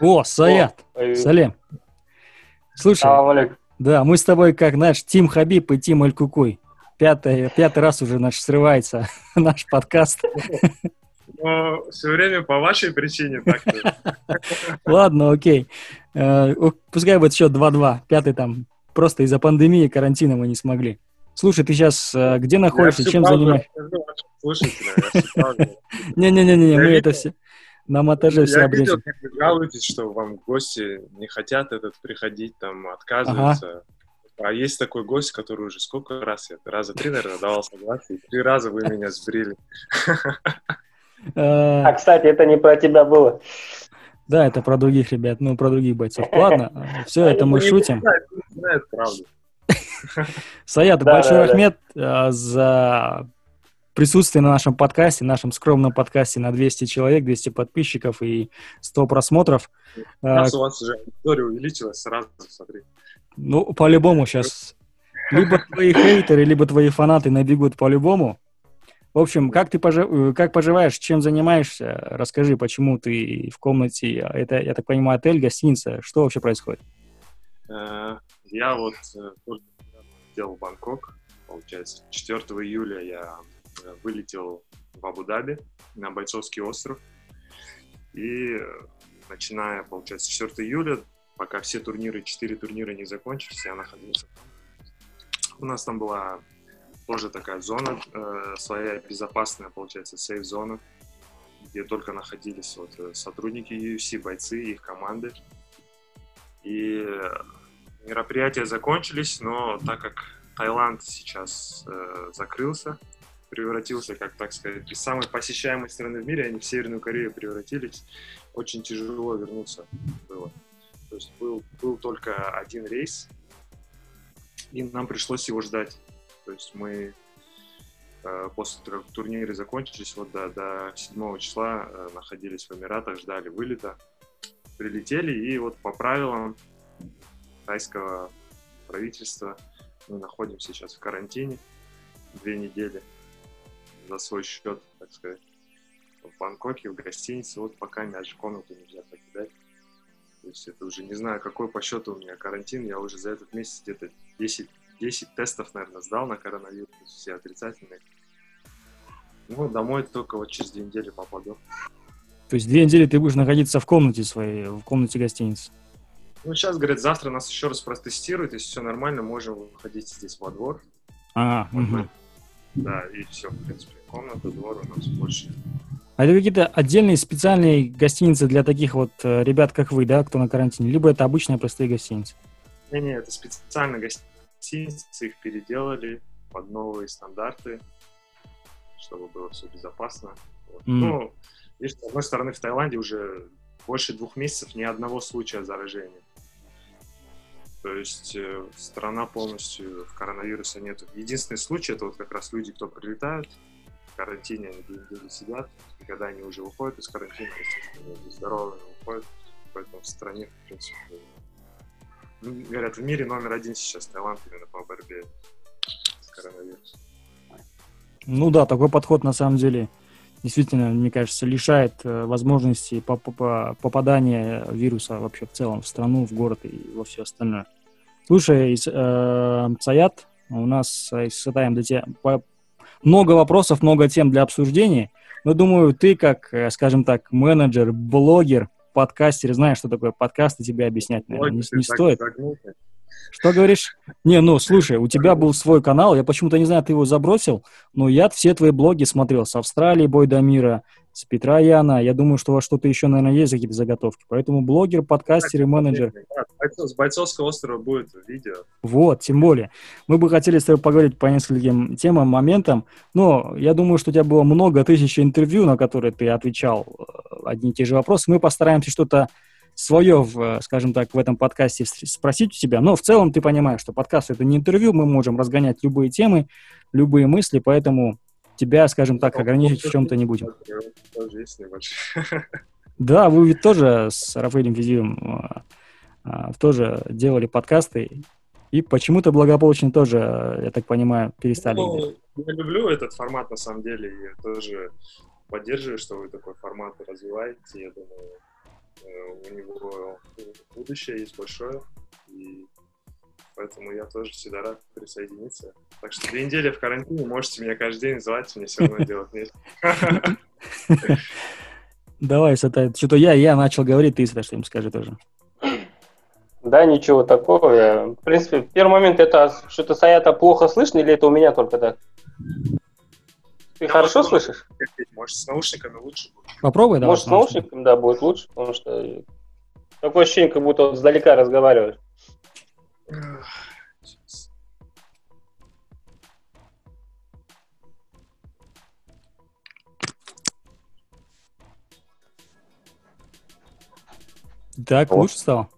О, Саят, О, Салем. Слушай, Салам алейкум. да, мы с тобой как наш Тим Хабиб и Тим Аль-Кукуй. Пятый, пятый раз уже наш срывается наш подкаст. Но все время по вашей причине. Ладно, окей. Э, Пускай будет счет 2-2. Пятый там просто из-за пандемии, карантина мы не смогли. Слушай, ты сейчас где находишься, чем занимаешься? Не-не-не, мы это все на монтаже все Я видел, обрежем. как вы жалуетесь, что вам гости не хотят этот приходить, там, отказываются. А есть такой гость, который уже сколько раз, я раза три, наверное, давал согласие, и три раза вы меня сбрили. Э, А, кстати, это не про тебя было. Да, это про других ребят, ну, про других бойцов. Ладно, все это мы шутим. Саят, большой. Ахмед э, за присутствие на нашем подкасте, нашем скромном подкасте на 200 человек, 200 подписчиков и 100 просмотров. Э, Сейчас у вас уже аудитория увеличилась сразу, смотри. Ну, по-любому сейчас либо твои хейтеры, либо твои фанаты набегут по-любому. В общем, как ты пожи- э, как поживаешь, чем занимаешься? Расскажи, почему ты в комнате, это, я так понимаю, отель, гостиница, что вообще происходит? Э, Я вот э, только сделал Бангкок, получается, 4 июля я вылетел в Абу-Даби на Бойцовский остров. И э, начиная, получается, 4 июля, пока все турниры, 4 турнира не закончились, я находился. У нас там была тоже такая зона, э, своя безопасная, получается, сейф-зона, где только находились вот э, сотрудники UFC, бойцы, их команды. И э, мероприятия закончились, но так как Таиланд сейчас э, закрылся, превратился, как так сказать, из самой посещаемой страны в мире, они в Северную Корею превратились, очень тяжело вернуться было. То есть был, был только один рейс, и нам пришлось его ждать. То есть мы э, после того, как турниры закончились, вот до, до 7 числа э, находились в Эмиратах, ждали вылета, прилетели, и вот по правилам тайского правительства мы находимся сейчас в карантине две недели за свой счет, так сказать, в Бангкоке, в гостинице. Вот пока даже комнату нельзя покидать. То есть это уже не знаю, какой по счету у меня карантин. Я уже за этот месяц где-то 10, 10 тестов, наверное, сдал на коронавирус, все отрицательные. Ну, домой только вот через две недели попаду. То есть две недели ты будешь находиться в комнате своей, в комнате гостиницы. Ну, сейчас, говорят, завтра нас еще раз протестируют, если все нормально, можем выходить здесь во двор. А, мгм. Да, и все, в принципе, комната, двор у нас больше. А это какие-то отдельные специальные гостиницы для таких вот э, ребят, как вы, да, кто на карантине? Либо это обычные простые гостиницы? Не-не, это специально гостиницы, их переделали под новые стандарты, чтобы было все безопасно. Вот. Мгм. Ну, видишь, с одной стороны, в Таиланде уже больше двух месяцев ни одного случая заражения. То есть э, страна полностью в коронавируса нет. Единственный случай это вот как раз люди, кто прилетают, карантине они две недели сидят, и когда они уже выходят из карантина, естественно, они здоровыми выходят, поэтому в стране, в принципе, ну, говорят, в мире номер один сейчас Таиланд именно по борьбе с коронавирусом. Ну да, такой подход на самом деле действительно, мне кажется, лишает э, возможности по- по- по- попадания вируса вообще в целом в страну, в город и во все остальное. Слушай, Ис- э, Саят, у нас э, с Сатаем для тебя много вопросов, много тем для обсуждения. Но думаю, ты как, э, скажем так, менеджер, блогер, подкастер, знаешь, что такое подкаст, и тебе объяснять, наверное, не, не стоит. загнулся. Что говоришь? Не, ну, слушай, у тебя был свой канал, я почему-то не знаю, ты его забросил, но я все твои блоги смотрел с Австралии, Бой до мира, с Петра Яна. Я думаю, что у вас что-то еще, наверное, есть, какие-то заготовки. Поэтому блогер, подкастер и менеджер. С бойцов- С бойцовского острова будет видео. Вот, тем более. Мы бы хотели с тобой поговорить по нескольким темам, моментам, но я думаю, что у тебя было много тысяч интервью, на которые ты отвечал э, одни и те же вопросы. Мы постараемся что-то свое, в, э, скажем так, в этом подкасте спросить у тебя. Но в целом ты понимаешь, что подкаст — это не интервью, мы можем разгонять любые темы, любые мысли, поэтому тебя, скажем так, ограничить в чем-то не будем. Тоже есть небольшой. Да, вы ведь тоже с Рафаэлем Физиевым э, э, тоже делали подкасты, и почему-то благополучно тоже, э, я так понимаю, перестали. Ну, я люблю этот формат, на самом деле, и тоже поддерживаю, что вы такой формат развиваете. Я думаю, у него будущее есть большое, и поэтому я тоже всегда рад присоединиться. Так что две недели в карантине, можете меня каждый день звать, мне все равно делать нечего. Давай, Сатай, что-то я, я начал говорить, ты что им скажи тоже. Да, ничего такого. Я, в принципе, в первый момент это что-то Саята плохо слышно или это у меня только так? Ты Я хорошо вот, слышишь? Может, с наушниками лучше будет. Попробуй, давай. Может, с наушниками, да, будет лучше, потому что такое ощущение, как будто вот издалека разговариваешь. Так, О. лучше стало?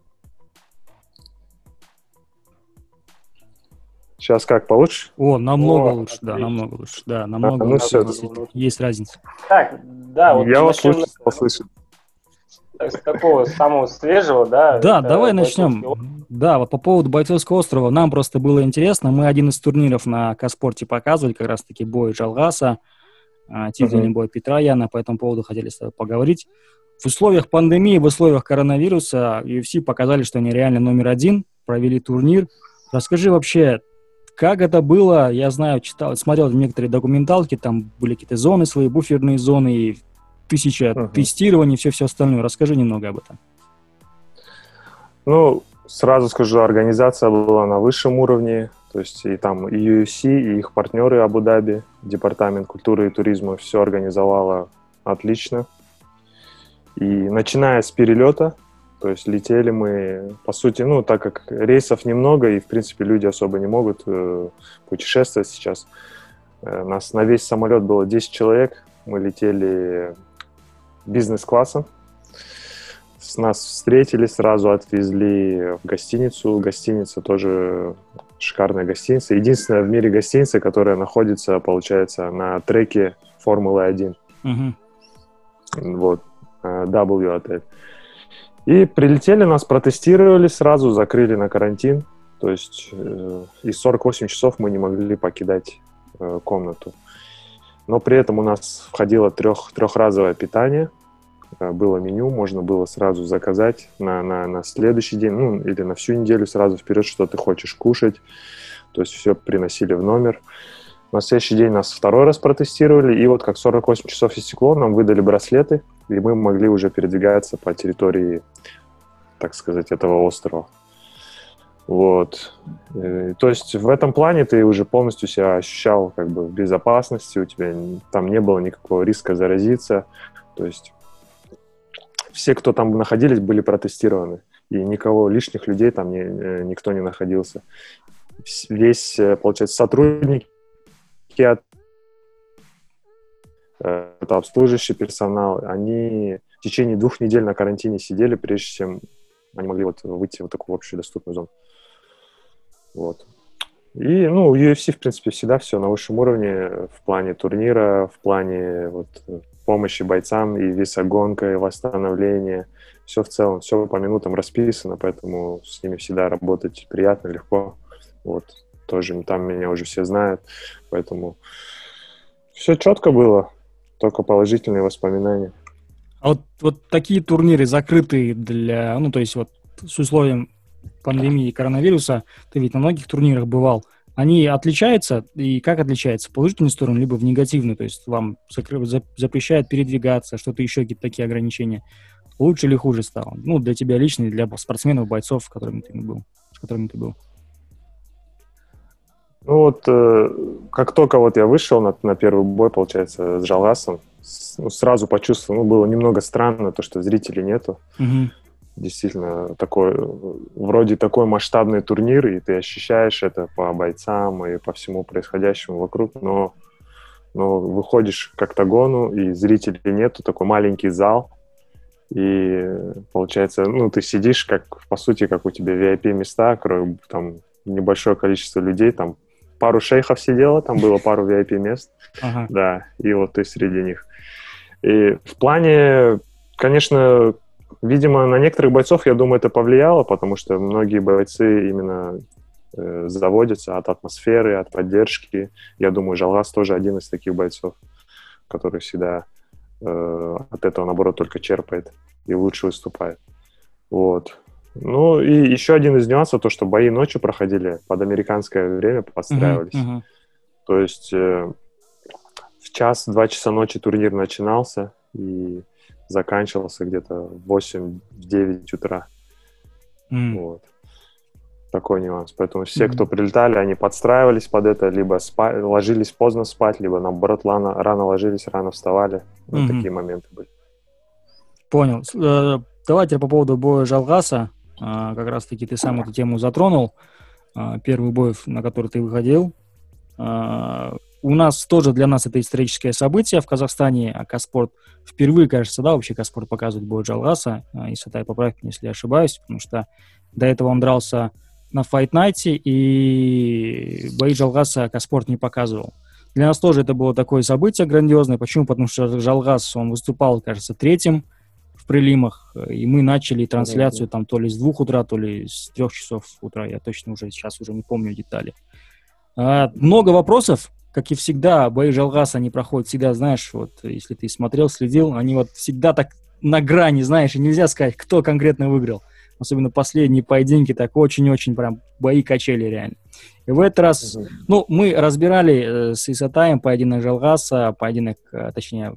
Сейчас как, получше? О, намного О, лучше, да, отлично. намного лучше, да, намного ну лучше, всё, действительно. Есть разница. Так, да, вот Я вас лучше стал слышать. С такого самого свежего, да. Да, давай начнем. Да, вот по поводу Бойцовского острова. Нам просто было интересно. Мы один из турниров на Каспорте показывали, как раз-таки бой Жалгаса, а, титульный бой Петра Яна, по этому поводу хотели с тобой поговорить. В условиях пандемии, в условиях коронавируса UFC показали, что они реально номер один, провели турнир. Расскажи вообще, как это было? Я знаю, читал, смотрел некоторые документалки, там были какие-то зоны свои, буферные зоны, и тысяча Мгм. тестирований, все-все остальное. Расскажи немного об этом. Ну, сразу скажу, организация была на высшем уровне, то есть и там и UFC, и их партнеры Абу-Даби, Департамент культуры и туризма все организовало отлично. И начиная с перелета, то есть летели мы, по сути, ну, так как рейсов немного, и, в принципе, люди особо не могут э, путешествовать сейчас, э, нас на весь самолет было 10 человек, мы летели бизнес-классом, с нас встретили, сразу отвезли в гостиницу. Гостиница тоже шикарная гостиница. Единственная в мире гостиница, которая находится, получается, на треке Формулы-1. Мгм. Вот, э, W отель. И прилетели, нас протестировали сразу, закрыли на карантин. То есть э, и 48 часов мы не могли покидать э, комнату. Но при этом у нас входило трех, трехразовое питание. Э, Было меню, можно было сразу заказать на, на, на следующий день, ну, или на всю неделю сразу вперед, что ты хочешь кушать. То есть все приносили в номер. На следующий день нас второй раз протестировали, и вот как 48 часов истекло, нам выдали браслеты, и мы могли уже передвигаться по территории, так сказать, этого острова. Вот. Э, То есть в этом плане ты уже полностью себя ощущал как бы в безопасности, у тебя там не было никакого риска заразиться. То есть все, кто там находились, были протестированы. И никого лишних людей там не- э, никто не находился. Весь, э, получается, сотрудники от это обслуживающий персонал, они в течение двух недель на карантине сидели, прежде чем они могли вот выйти в вот такую общую доступную зону. Вот. И, ну, UFC, в принципе, всегда все на высшем уровне в плане турнира, в плане вот, помощи бойцам и весогонка, и восстановления. Все в целом, все по минутам расписано, поэтому с ними всегда работать приятно, легко. Вот. Тоже там меня уже все знают, поэтому все четко было, только положительные воспоминания. А вот, вот такие турниры закрытые для, ну, то есть вот с условием пандемии коронавируса, ты ведь на многих турнирах бывал, они отличаются, и как отличаются? В положительную сторону, либо в негативную, то есть вам закры- за- запрещают передвигаться, что-то еще, какие-то такие ограничения. Лучше или хуже стало? Ну, для тебя лично, и для спортсменов, бойцов, с которыми ты был. С которыми ты был. Ну вот, э, как только вот я вышел на, на первый бой, получается, с Жалгасом, с- ну, сразу почувствовал, ну, было немного странно, то, что зрителей нету. Мгм. Действительно, такой, вроде такой масштабный турнир, и ты ощущаешь это по бойцам и по всему происходящему вокруг, но, но выходишь к октагону, и зрителей нету, такой маленький зал, и получается, ну, ты сидишь, как, по сути, как у тебя VIP-места, кроме там небольшое количество людей, там пару шейхов сидело, там было пару VIP-мест, Ага. да, и вот ты среди них. И в плане, конечно, видимо, на некоторых бойцов, я думаю, это повлияло, потому что многие бойцы именно э, заводятся от атмосферы, от поддержки. Я думаю, Жалгас тоже один из таких бойцов, который всегда э, от этого, наоборот, только черпает. и лучше выступает. Вот. Ну, и еще один из нюансов, то, что бои ночью проходили, под американское время подстраивались. Uh-huh, uh-huh. То есть э, в час-два часа ночи турнир начинался и заканчивался где-то в 8-9 утра. Mm. Вот. Такой нюанс. Поэтому все, кто прилетали, они подстраивались под это, либо спа- ложились поздно спать, либо наоборот рано, рано ложились, рано вставали. Вот mm-hmm. такие моменты были. Понял. Э, давайте по поводу боя Жалгаса. А, как раз-таки ты сам эту тему затронул. А, первый бой, на который ты выходил. А, у нас тоже для нас это историческое событие в Казахстане. А Каспорт впервые, кажется, да, вообще Каспорт показывает бой Джалгаса. Исатай, поправь меня, если я ошибаюсь, потому что до этого он дрался на Fight Night, и бои Джалгаса Каспорт не показывал. Для нас тоже это было такое событие грандиозное. Почему? Потому что Жалгас, он выступал, кажется, третьим в прилимах, и мы начали трансляцию там то ли с двух утра, то ли с трех часов утра, я точно уже сейчас уже не помню детали. А, много вопросов, как и всегда, бои Жалгаса, они проходят всегда, знаешь, вот, если ты смотрел, следил, они вот всегда так на грани, знаешь, и нельзя сказать, кто конкретно выиграл. Особенно последние поединки, так очень-очень прям бои качели реально. И в этот раз, uh-huh. ну, мы разбирали э, с Исатаем поединок Жалгаса, поединок, э, точнее,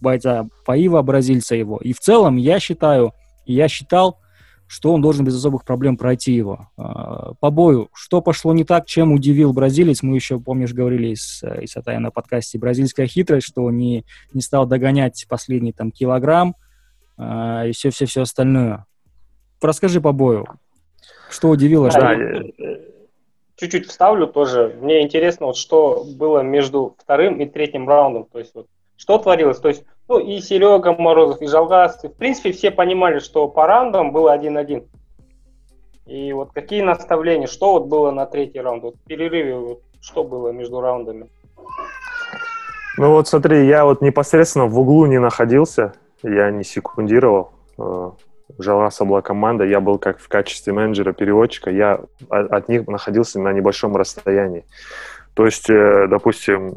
бойца Паива, бразильца его. И в целом я считаю, я считал, что он должен без особых проблем пройти его. А, по бою, что пошло не так, чем удивил бразилец, мы еще, помнишь, говорили с Исатаем на подкасте, бразильская хитрость, что не, не стал догонять последний там килограмм э, и все-все-все остальное. Расскажи по бою, что удивило? Да, что... Чуть-чуть вставлю тоже. Мне интересно, вот что было между вторым и третьим раундом. То есть вот что творилось? То есть, ну, и Серега Морозов, и Жалгас, в принципе, все понимали, что по раундам было один-один. И вот какие наставления, что вот было на третий раунд, вот в перерыве, вот, что было между раундами? Ну вот смотри, я вот непосредственно в углу не находился, я не секундировал. Э, Жалгаса была команда, я был как в качестве менеджера-переводчика, я от них находился на небольшом расстоянии. То есть, э, допустим,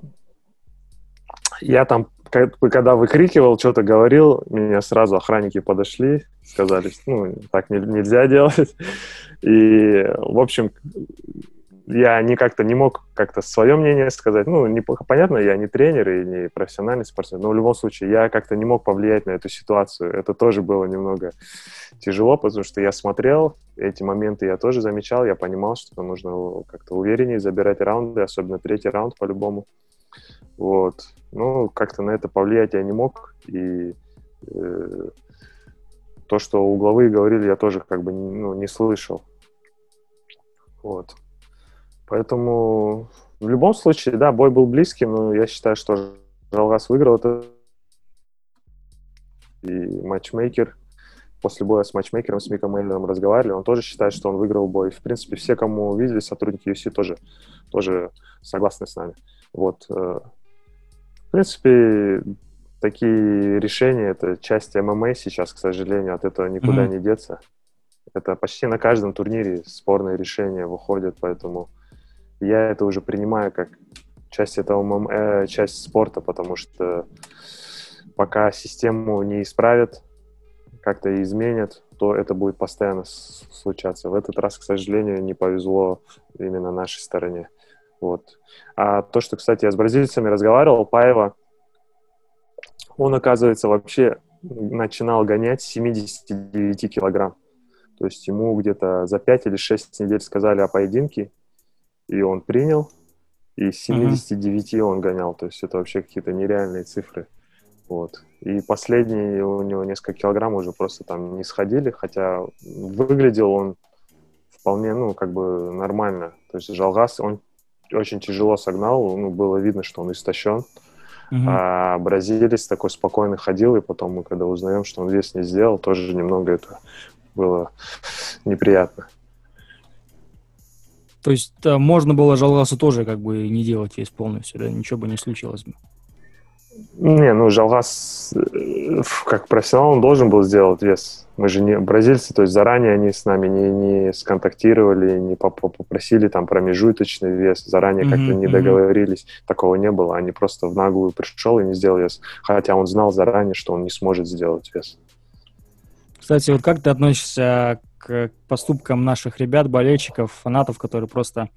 я там, когда выкрикивал, что-то говорил, меня сразу охранники подошли, сказали, ну, так нельзя делать. И, в общем, я не как-то не мог как-то свое мнение сказать. Ну, не, понятно, я не тренер и не профессиональный спортсмен, но в любом случае я как-то не мог повлиять на эту ситуацию. Это тоже было немного тяжело, потому что я смотрел, эти моменты я тоже замечал, я понимал, что нужно как-то увереннее забирать раунды, особенно третий раунд по-любому. Вот. Ну, как-то на это повлиять я не мог. И э, то, что угловые говорили, я тоже как бы ну, не слышал. Вот. Поэтому в любом случае, да, бой был близким, но я считаю, что Жалгас выиграл это. И матчмейкер, после боя с матчмейкером, с Миком Мейлером разговаривали, он тоже считает, что он выиграл бой. В принципе, все, кому видели, сотрудники UFC тоже, тоже согласны с нами. Вот. Э, в принципе, такие решения, это часть ММА сейчас, к сожалению, от этого никуда mm-hmm. не деться. Это почти на каждом турнире спорные решения выходят, поэтому я это уже принимаю как часть этого ММА, часть спорта, потому что пока систему не исправят, как-то изменят, то это будет постоянно случаться. В этот раз, к сожалению, не повезло именно нашей стороне. Вот. А то, что, кстати, я с бразильцами разговаривал, Паева, он, оказывается, вообще начинал гонять с 79 килограмм. То есть ему где-то за 5 или 6 недель сказали о поединке, и он принял, и с 79 uh-huh. он гонял. То есть это вообще какие-то нереальные цифры. Вот. И последние у него несколько килограмм уже просто там не сходили, хотя выглядел он вполне, ну, как бы нормально. То есть Жалгас, он очень тяжело согнал, ну, было видно, что он истощен. Uh-huh. А бразилец такой спокойно ходил, и потом мы, когда узнаем, что он вес не сделал, тоже немного это было неприятно. То есть да, можно было Жалгасу тоже как бы не делать вес полностью, да, ничего бы не случилось бы. Не, ну Жалгас э, как профессионал он должен был сделать вес. Мы же не бразильцы, то есть заранее они с нами не, не сконтактировали, не попросили там промежуточный вес, заранее mm-hmm, как-то не договорились. Mm-hmm. Такого не было. Они просто в наглую пришел и не сделал вес. Хотя он знал заранее, что он не сможет сделать вес. Кстати, вот как ты относишься к поступкам наших ребят, болельщиков, фанатов, которые просто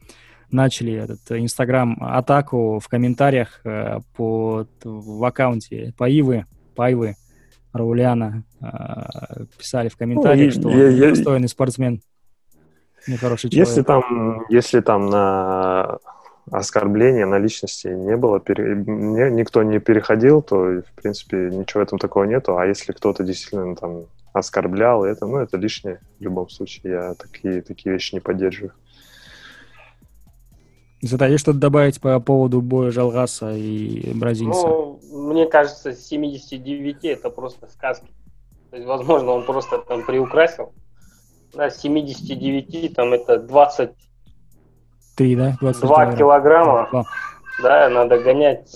начали этот Инстаграм-атаку в комментариях э, по, в аккаунте Паивы, Паивы, Рауляна, э, писали в комментариях, ну, что я, он достойный спортсмен, нехороший человек. Если там, если там на оскорбления на личности не было, пере... не, никто не переходил, то, в принципе, ничего в этом такого нету. А если кто-то действительно там оскорблял, это, ну, это лишнее в любом случае. Я такие, такие вещи не поддерживаю. Зато есть что-то добавить по поводу боя Жалгаса и бразильца? Ну, мне кажется, 79 это просто сказки. То есть, возможно, он просто там приукрасил. Да, 79 там это 20 3, да? 2 килограмма. 2. Да, надо гонять.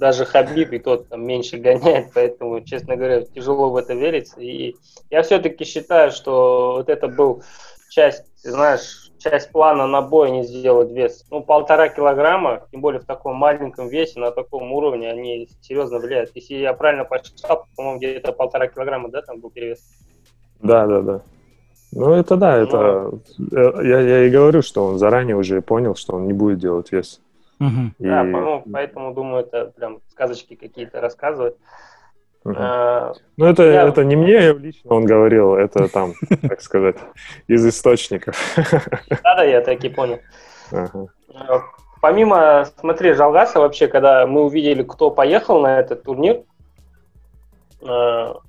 Даже Хабиб и тот там меньше гоняет, поэтому, честно говоря, тяжело в это верится. И я все-таки считаю, что вот это был часть, знаешь, часть плана на бой не сделать вес. Ну, полтора килограмма, тем более в таком маленьком весе, на таком уровне, они серьезно влияют. Если я правильно посчитал, по-моему, где-то полтора килограмма, да, там был перевес? Да, да, да. Ну, это да, это... Ну, я, я и говорю, что он заранее уже понял, что он не будет делать вес. Угу. И... Да, ну, поэтому, думаю, это прям сказочки какие-то рассказывать. А, ну, это, я... это не мне лично он говорил, это там, так сказать, из источников. Да-да, я так и понял. Ага. А, помимо, смотри, Жалгаса вообще, когда мы увидели, кто поехал на этот турнир, а,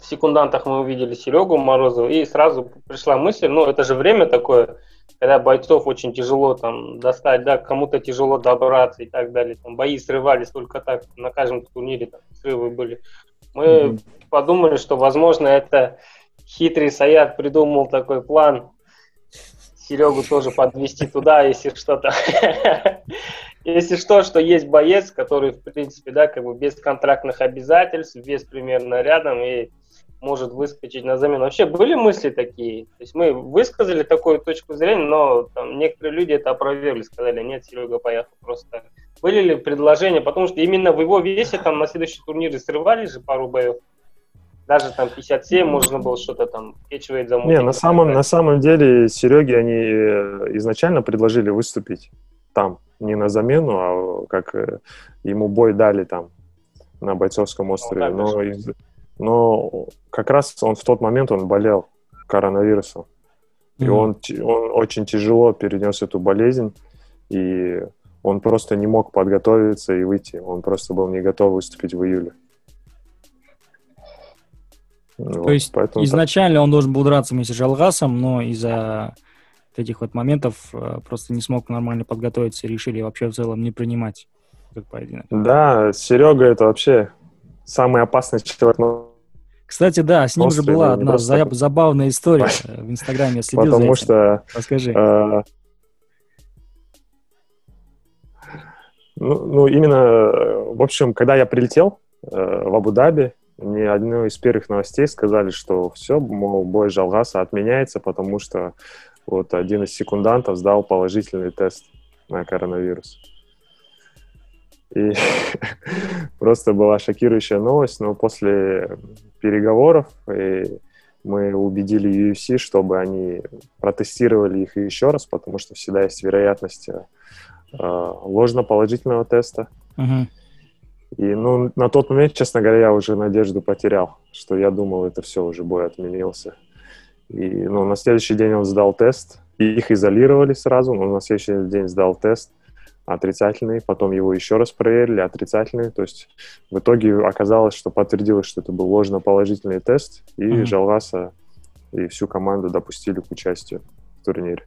в секундантах мы увидели Серегу Морозова, и сразу пришла мысль, ну, это же время такое, когда бойцов очень тяжело там достать, да, кому-то тяжело добраться и так далее. Там бои срывались только так, на каждом турнире там срывы были. Мы mm-hmm. подумали, что, возможно, это хитрый Саят придумал такой план Серегу тоже подвести туда, если что-то. Если что, что есть боец, который, в принципе, да, как бы без контрактных обязательств, без примерно рядом, и может выскочить на замену. Вообще были мысли такие? То есть мы высказали такую точку зрения, но там некоторые люди это опровергли, сказали, нет, Серега поехал просто. Были ли предложения? Потому что именно в его весе там на следующие турниры срывались же пару боев. Даже там 57 можно было что-то там кетчвейт замутить. Не, на самом, на самом деле Сереге они э, изначально предложили выступить там, не на замену, а как э, ему бой дали там на бойцовском острове. Ну, но из, но как раз он в тот момент он болел коронавирусом. И он, он очень тяжело перенес эту болезнь, и он просто не мог подготовиться и выйти. Он просто был не готов выступить в июле. То вот, есть изначально так. он должен был драться вместе с Жалгасом, но из-за этих вот моментов э, просто не смог нормально подготовиться и решили вообще в целом не принимать этот поединок. Да, Серега это вообще самый опасный человек. Кстати, да, с ним же была одна просто... забавная история в Инстаграме. Я следил Потому за этим. что... Расскажи. Э, ну, ну, именно, в общем, когда я прилетел э, в Абу-Даби, мне одну из первых новостей сказали, что все, мол, бой Жалгаса отменяется, потому что вот один из секундантов сдал положительный тест на коронавирус. И просто была шокирующая новость, но после переговоров и мы убедили UFC, чтобы они протестировали их еще раз, потому что всегда есть вероятность э, ложно-положительного теста. Uh-huh. И ну, на тот момент, честно говоря, я уже надежду потерял, что я думал, это все, уже бой отменился. И ну, на следующий день он сдал тест, и их изолировали сразу, но на следующий день сдал тест отрицательный, потом его еще раз проверили, отрицательный. То есть в итоге оказалось, что подтвердилось, что это был ложно-положительный тест, и mm-hmm. Жалваса и всю команду допустили к участию в турнире.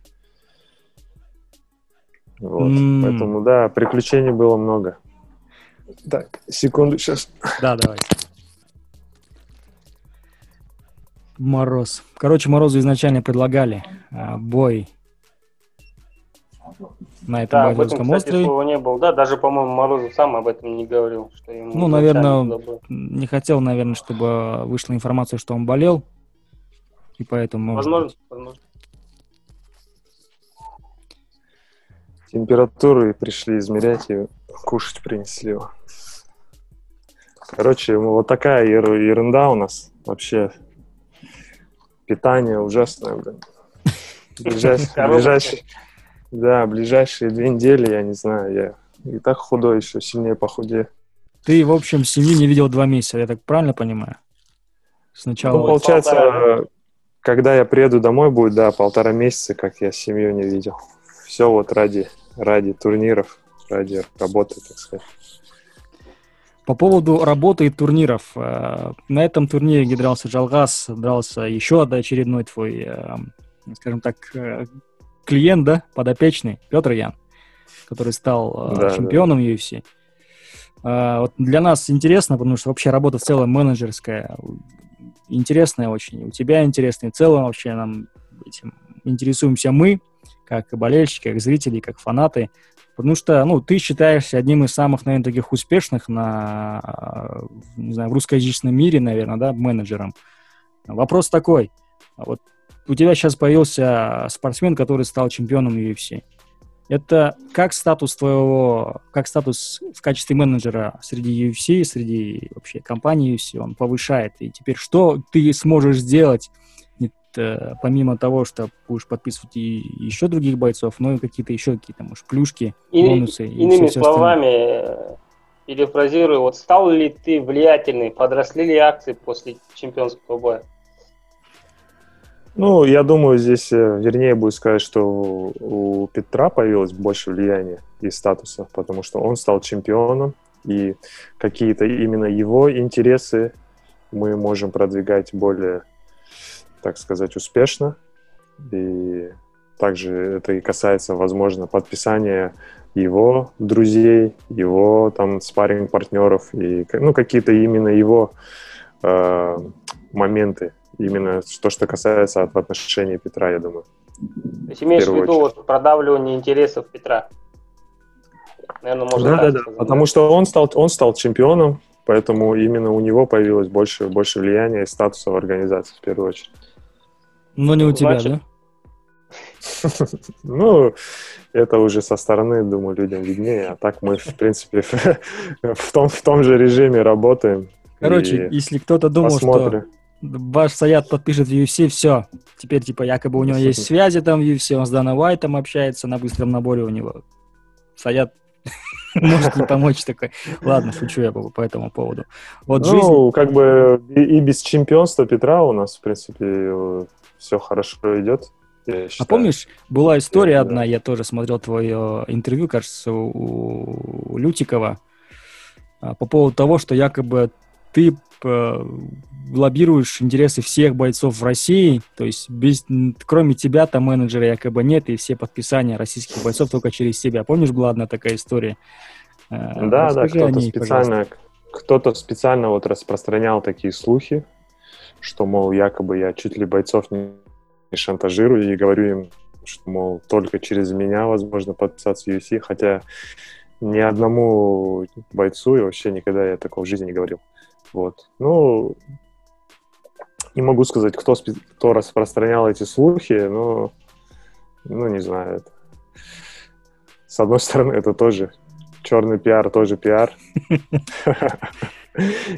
Вот. Mm. Поэтому, да, приключений было много. Так, секунду, сейчас. Да, давай. Мороз. Короче, Морозу изначально предлагали а, бой на этом да, Байкальском этом, острове. Слова не было. Да, даже, по-моему, Морозов сам об этом не говорил. Что ему ну, наверное, не хотел, наверное, чтобы вышла информация, что он болел. И поэтому... Возможно, возможно. Температуру пришли измерять и кушать принесли его. Короче, вот такая ерунда у нас вообще. Питание ужасное, блин. Ближайшие, ближайшие, да, ближайшие две недели, я не знаю, я и так худой, еще сильнее похудею. Ты, в общем, семью не видел два месяца, я так правильно понимаю? Сначала... Ну, получается, полтора... когда я приеду домой, будет, да, полтора месяца, как я семью не видел. Все вот ради, ради турниров, ради работы, так сказать. По поводу работы и турниров. Э, на этом турнире, где дрался Джалгас, дрался еще очередной твой, э, скажем так, э, клиент, да, подопечный, Петр Ян, который стал да, чемпионом да. UFC. Вот для нас интересно, потому что вообще работа в целом менеджерская, интересная очень. У тебя интересная, в целом вообще нам этим интересуемся мы, как болельщики, как зрители, как фанаты. Потому что, ну, ты считаешься одним из самых, наверное, таких успешных на, не знаю, в русскоязычном мире, наверное, да, менеджером. Вопрос такой. Вот у тебя сейчас появился спортсмен, который стал чемпионом UFC. Это как статус твоего, как статус в качестве менеджера среди UFC, среди вообще компании UFC, он повышает. И теперь что ты сможешь сделать Э, помимо того, что будешь подписывать и еще других бойцов, но и какие-то еще какие-то, может, плюшки, и, бонусы. И иными все, словами, э, перефразирую, вот стал ли ты влиятельный, подросли ли акции после чемпионского боя? Ну, я думаю, здесь э, вернее будет сказать, что у Петра появилось больше влияния и статуса, потому что он стал чемпионом, и какие-то именно его интересы мы можем продвигать более так сказать, успешно. И также это и касается, возможно, подписания его друзей, его там спарринг партнеров и ну какие-то именно его э, моменты, именно то, что касается от отношений Петра, я думаю. То есть имеешь в виду вот продавливание интересов Петра? Наверное, можно да, да, да. Потому что он стал, он стал чемпионом, поэтому именно у него появилось больше, больше влияния и статуса в организации в первую очередь. Но не у тебя, да? Ну, это уже со стороны, думаю, людям виднее. А так мы, в принципе, в том, в том же режиме работаем. Короче, если кто-то думал, посмотрим. что ваш Саят подпишет в UFC, все. Теперь, типа, якобы у него есть связи там в UFC, он с Дана Уайтом общается на быстром наборе у него. Саят может не помочь такой. Ладно, шучу я по, по этому поводу. Вот ну, жизнь... как бы и без чемпионства Петра у нас, в принципе, все хорошо идет. А помнишь, была история я, одна, да. я тоже смотрел твое интервью, кажется, у, Лютикова, а, по поводу того, что якобы ты э, лоббируешь интересы всех бойцов в России, то есть без, кроме тебя там менеджера якобы нет, и все подписания российских бойцов только через тебя. Помнишь, была одна такая история? Э, да, да, кто-то специально, кто-то специально вот распространял такие слухи, что, мол, якобы я чуть ли бойцов не шантажирую и говорю им, что, мол, только через меня возможно подписаться в UFC, хотя ни одному бойцу и вообще никогда я такого в жизни не говорил. Вот. Ну, не могу сказать, кто, кто распространял эти слухи, но, ну, не знаю. Это... С одной стороны, это тоже черный пиар, тоже пиар.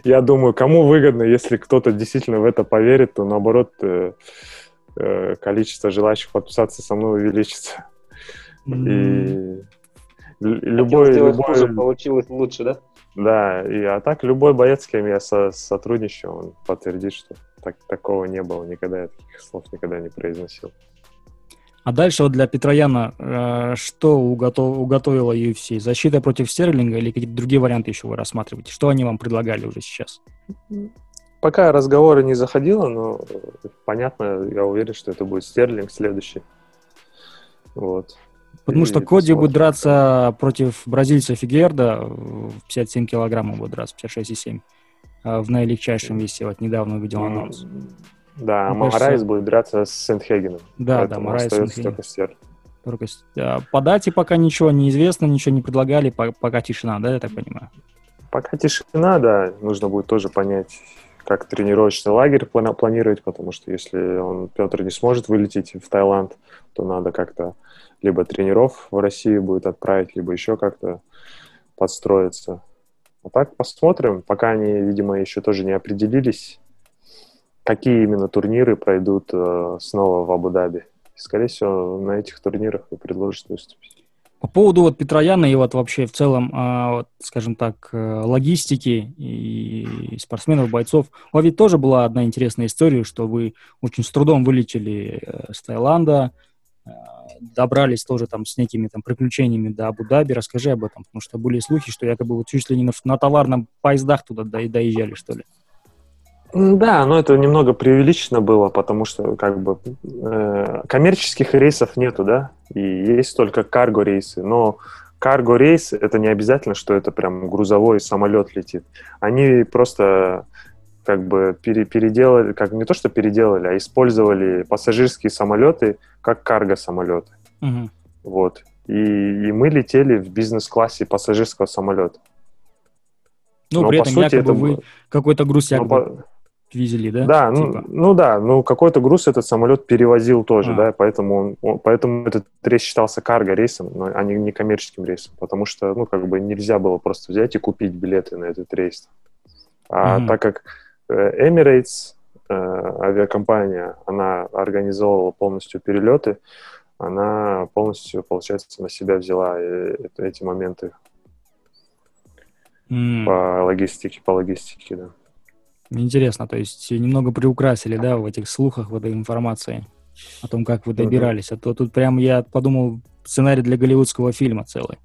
Я думаю, кому выгодно, если кто-то действительно в это поверит, то наоборот э, э, количество желающих подписаться со мной увеличится. И любой, любой... получилось лучше, да? Да, и а так любой боец, с кем я со сотрудничаю, он подтвердит, что так, такого не было никогда, я таких слов никогда не произносил. А дальше вот для Петрояна э, что уготов, уготовила UFC? Защита против Стерлинга или какие-то другие варианты еще вы рассматриваете? Что они вам предлагали уже сейчас? Пока разговоры не заходило, но понятно, я уверен, что это будет Стерлинг следующий. Вот. Потому И что Коди будет драться против бразильца Фигередо в 57 килограммов будет драться, 56,7 э, в наилегчайшем весе. Вот недавно увидел анонс. Да, ну, Морайс кажется... будет драться с Сэндхагеном. Да, да, Морайс остается только Стер. Только... По дате пока ничего не известно, ничего не предлагали, пока тишина, да, я так понимаю? Пока тишина, да, нужно будет тоже понять, как тренировочный лагерь планировать, потому что если он, Петр, не сможет вылететь в Таиланд, то надо как-то либо тренеров в России будет отправить, либо еще как-то подстроиться. А так посмотрим, пока они, видимо, еще тоже не определились, какие именно турниры пройдут э, снова в Абу-Даби. Скорее всего, на этих турнирах вы предложите выступить. По поводу вот Петрояна и вот вообще в целом, а, вот, скажем так, э, логистики и спортсменов, бойцов, у вас ведь тоже была одна интересная история, что вы очень с трудом вылетели э, с Таиланда, э, добрались тоже там с некими там приключениями до Абу-Даби. Расскажи об этом, потому что были слухи, что якобы вот чуть ли не на, на товарном поездах туда доезжали, что ли. Да, но это немного преувеличено было, потому что как бы э, коммерческих рейсов нету, да, и есть только карго рейсы, но карго рейс это не обязательно, что это прям грузовой самолет летит. Они просто как бы пере, переделали, как не то что переделали, а использовали пассажирские самолеты как карго самолеты. Угу. Вот. И, и мы летели в бизнес-классе пассажирского самолета. Ну, Но при этом сути, якобы это... вы какой-то груз якобы... Везли, да? Да, ну, типа? ну, ну да, ну какой-то груз этот самолет перевозил тоже, а. да, поэтому, он, поэтому этот рейс считался карго рейсом, а не, не коммерческим рейсом, потому что, ну, как бы нельзя было просто взять и купить билеты на этот рейс. А mm так как э, Emirates, э, авиакомпания, она организовывала полностью перелеты, она полностью, получается, на себя взяла э, эти моменты mm. по логистике, по логистике, да. Интересно, то есть немного приукрасили, да, в этих слухах, в этой информации о том, как вы добирались. А то тут прям я подумал сценарий для голливудского фильма целый.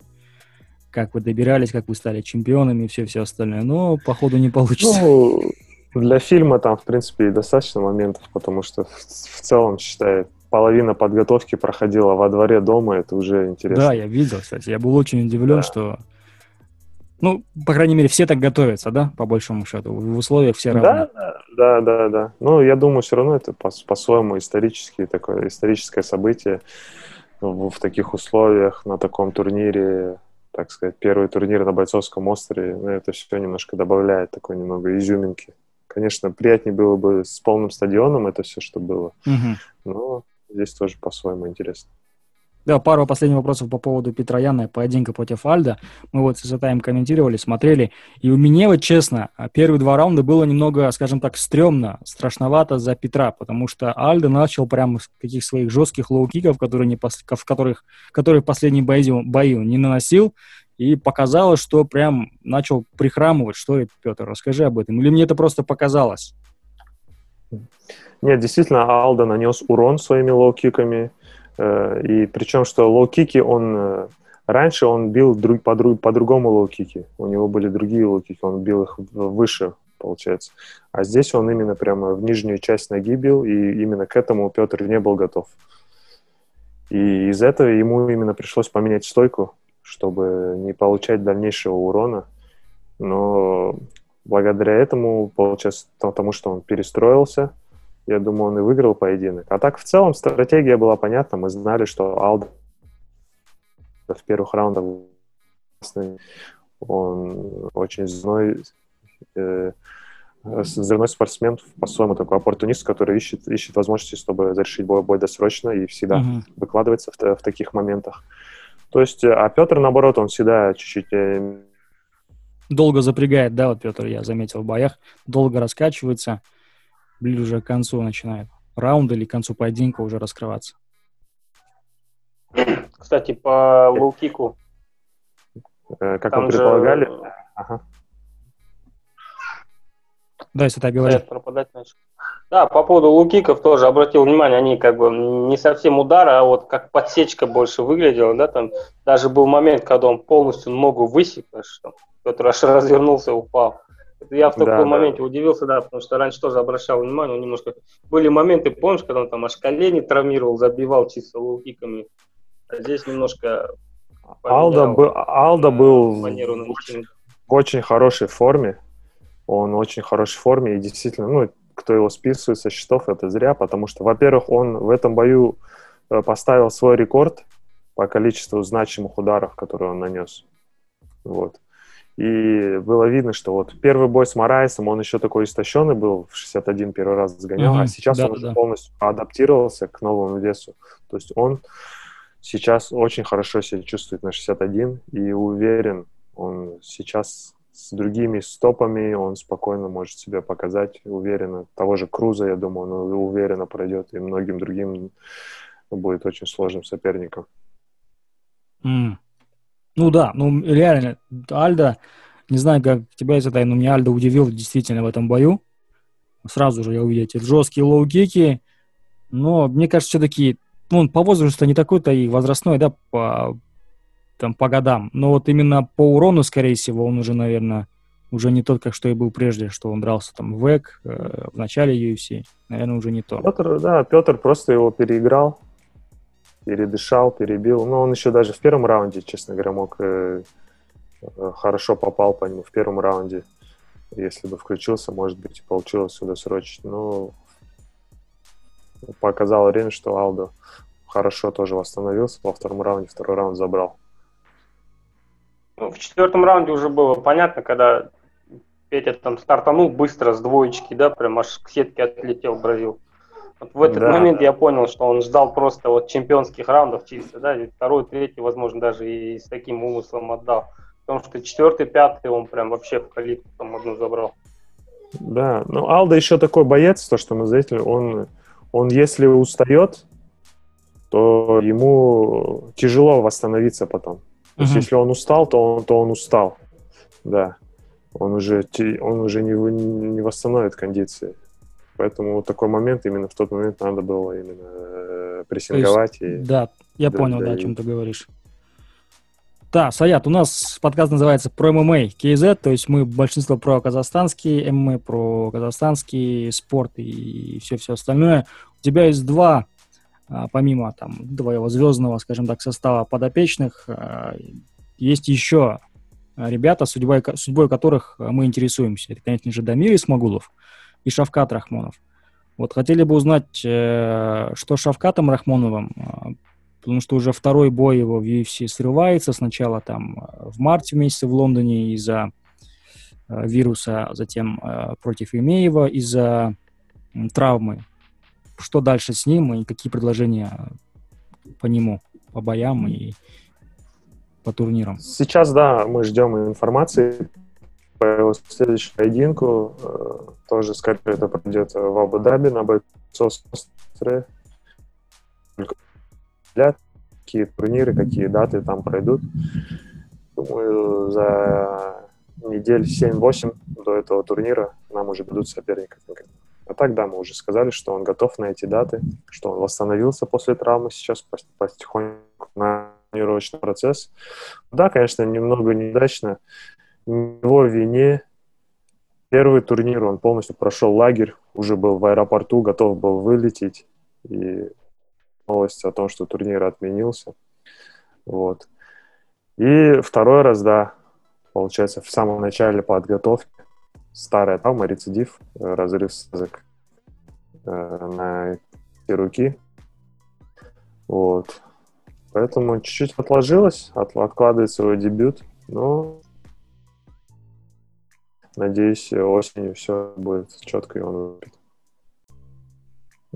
Как вы добирались, как вы стали чемпионами и все-все остальное. Но, походу, не получится. Ну, для фильма там, в принципе, и достаточно моментов, потому что в, в целом, считай, половина подготовки проходила во дворе дома, это уже интересно. Да, я видел, кстати. Я был очень удивлен, да. что ну, по крайней мере, все так готовятся, да, по большому счету, в условиях все равны. Да, да, да, да. Ну, я думаю, все равно это по- по-своему исторический такое, историческое событие в, в таких условиях, на таком турнире, так сказать, первый турнир на Бойцовском острове, ну, это все немножко добавляет такой немного изюминки. Конечно, приятнее было бы с полным стадионом это все, что было, угу. но здесь тоже по-своему интересно. Да, пару последних вопросов по поводу Петра Яна, поединка против Альда. Мы вот с Исатаем комментировали, смотрели. И у меня вот честно, первые два раунда было немного, скажем так, стрёмно, страшновато за Петра, потому что Альда начал прямо с каких своих жестких лоу-киков, которые, не, в которых, которые в последней бою, бою не наносил, и показалось, что прям начал прихрамывать. Что это, Петр? Расскажи об этом. Или мне это просто показалось? Нет, действительно, Альдо нанес урон своими лоу-киками. Э, и причем, что лоу-кики он... Э, раньше он бил друг, по, друг, по другому лоу-кики. У него были другие лоу-кики, он бил их выше, получается. А здесь он именно прямо в нижнюю часть ноги бил, и именно к этому Петр не был готов. И из этого ему именно пришлось поменять стойку, чтобы не получать дальнейшего урона. Но благодаря этому, получается, тому, что он перестроился – я думаю, он и выиграл поединок. А так, в целом, стратегия была понятна. Мы знали, что Алда в первых раундах он очень зной, э, взрывной спортсмен, по-своему такой оппортунист, который ищет, ищет возможности, чтобы завершить бой, бой досрочно и всегда mm-hmm. выкладывается в, в таких моментах. То есть, э, а Петр, наоборот, он всегда чуть-чуть... Э, долго запрягает, да, вот Петр, я заметил в боях, долго раскачивается, ближе к концу начинает раунда или к концу поединка уже раскрываться. Кстати, по лоу-кику. Э, как вы предполагали? Же... Ага. Да, если пропадать начал. Да, по поводу лоу-киков тоже обратил внимание, они как бы не совсем удары, а вот как подсечка больше выглядела, да, там даже был момент, когда он полностью ногу высек, что Петр аж развернулся и упал. Я в таком да, моменте да. удивился, да, потому что раньше тоже обращал внимание, немножко были моменты, помнишь, когда он там аж колени травмировал, забивал чисто лоу-киками, а здесь немножко Альдо, был, Альдо был в очень, в очень хорошей форме, он в очень хорошей форме, и действительно, ну, кто его списывает со счетов, это зря, потому что, во-первых, он в этом бою э, поставил свой рекорд по количеству значимых ударов, которые он нанес. Вот. И было видно, что вот первый бой с Морайсом, он еще такой истощенный был, в 61 первый раз сгонял, mm-hmm. а сейчас да, он да. полностью адаптировался к новому весу. То есть он сейчас очень хорошо себя чувствует на 61 и уверен, он сейчас с другими стопами он спокойно может себя показать уверенно. Того же Круза, я думаю, он уверенно пройдет, и многим другим будет очень сложным соперником. Мм. Ну да, ну реально, Альдо, не знаю, как тебя, Исатай, но меня Альдо удивил действительно в этом бою. Сразу же я увидел эти жесткие лоу-кики, но мне кажется, все-таки ну, он по возрасту не такой-то и возрастной, да, по, там, по годам. Но вот именно по урону, скорее всего, он уже, наверное, уже не тот, как что и был прежде, что он дрался там в WEC, э, в начале UFC. Наверное, уже не то. Петр, да, Петр просто его переиграл, передышал, перебил. Но он еще даже в первом раунде, честно говоря, мог э, э хорошо попал по нему в первом раунде. Если бы включился, может быть, получилось сюда срочить. Но показало время, что Алдо хорошо тоже восстановился во втором раунде, второй раунд забрал. Ну, в четвертом раунде уже было понятно, когда Петя там стартанул быстро с двоечки, да, прям аж к сетке отлетел, бразил. Вот в этот да, момент да. я понял, что он ждал просто вот чемпионских раундов чисто, да, и второй, третий, возможно, даже и с таким умыслом отдал. Потому что четвертый, пятый он прям вообще в калитку там одну забрал. Да, ну Алда еще такой боец, то, что мы заметили, он, он если устает, то ему тяжело восстановиться потом. То есть, если он устал, то он, то он устал. Да. Он уже, он уже не, не восстановит кондиции. Поэтому вот такой момент, именно в тот момент надо было именно э, прессинговать. Есть, и, да, я да, понял, да, да, о чем ты говоришь. Да, Саят, у нас подкаст называется про ММА КЗ, то есть мы большинство про казахстанский ММА, про казахстанский спорт и все-все остальное. У тебя есть два а, помимо там твоего звездного, скажем так, состава подопечных, а, есть еще ребята, судьбой, судьбой которых мы интересуемся. Это, конечно же, Дамир Исмагулов и Шавкат Рахмонов. Вот хотели бы узнать, э, что с Шавкатом Рахмоновым, а, потому что уже второй бой его в UFC срывается. Сначала там в марте месяце в Лондоне из-за вируса, затем против Имеева из-за травмы что дальше с ним и какие предложения по нему, по боям и по турнирам? Сейчас, да, мы ждем информации по следующему поединку. Э, тоже, скорее, это пройдет в Абу-Даби на бойцовстве. Какие турниры, какие даты там пройдут. Думаю, за недель 7-8 до этого турнира нам уже дадут соперников. А так, да, мы уже сказали, что он готов на эти даты, что он восстановился после травмы, сейчас потихоньку на тренировочный процесс. Да, конечно, немного неудачно. Его вине первый турнир он полностью прошел лагерь, уже был в аэропорту, готов был вылететь. И новость о том, что турнир отменился. Вот. И второй раз, да, получается, в самом начале подготовки старая травма, рецидив, э, разрыв связок э, на руки. Вот. Поэтому чуть-чуть отложилось, от, откладывается его дебют, но надеюсь, осенью все будет четко, и он выпит.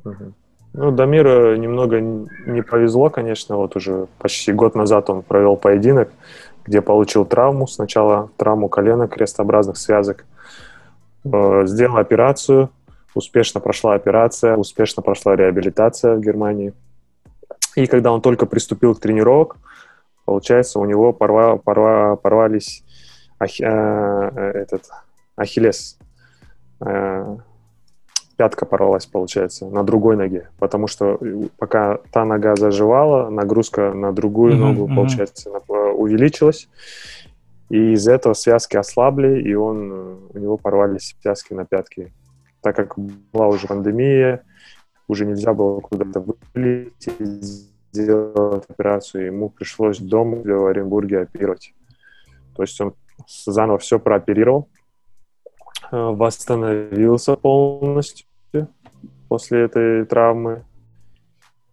Угу. Ну, Дамиру немного не повезло, конечно, вот уже почти год назад он провел поединок, где получил травму, сначала травму колена, крестообразных связок, Э, сделал операцию, успешно прошла операция, успешно прошла реабилитация в Германии. И когда он только приступил к тренировок, получается, у него порва, порва, порвались ах, э, этот, ахиллес. Э, пятка порвалась, получается, на другой ноге. Потому что пока та нога заживала, нагрузка на другую mm-hmm, ногу, mm-hmm. получается, увеличилась. И из-за этого связки ослабли, и он, э, у него порвались связки на пятки. Так как была уже пандемия, уже нельзя было куда-то вылететь, сделать операцию, ему пришлось дома в Оренбурге оперировать. То есть он заново все прооперировал, э, восстановился полностью после этой травмы,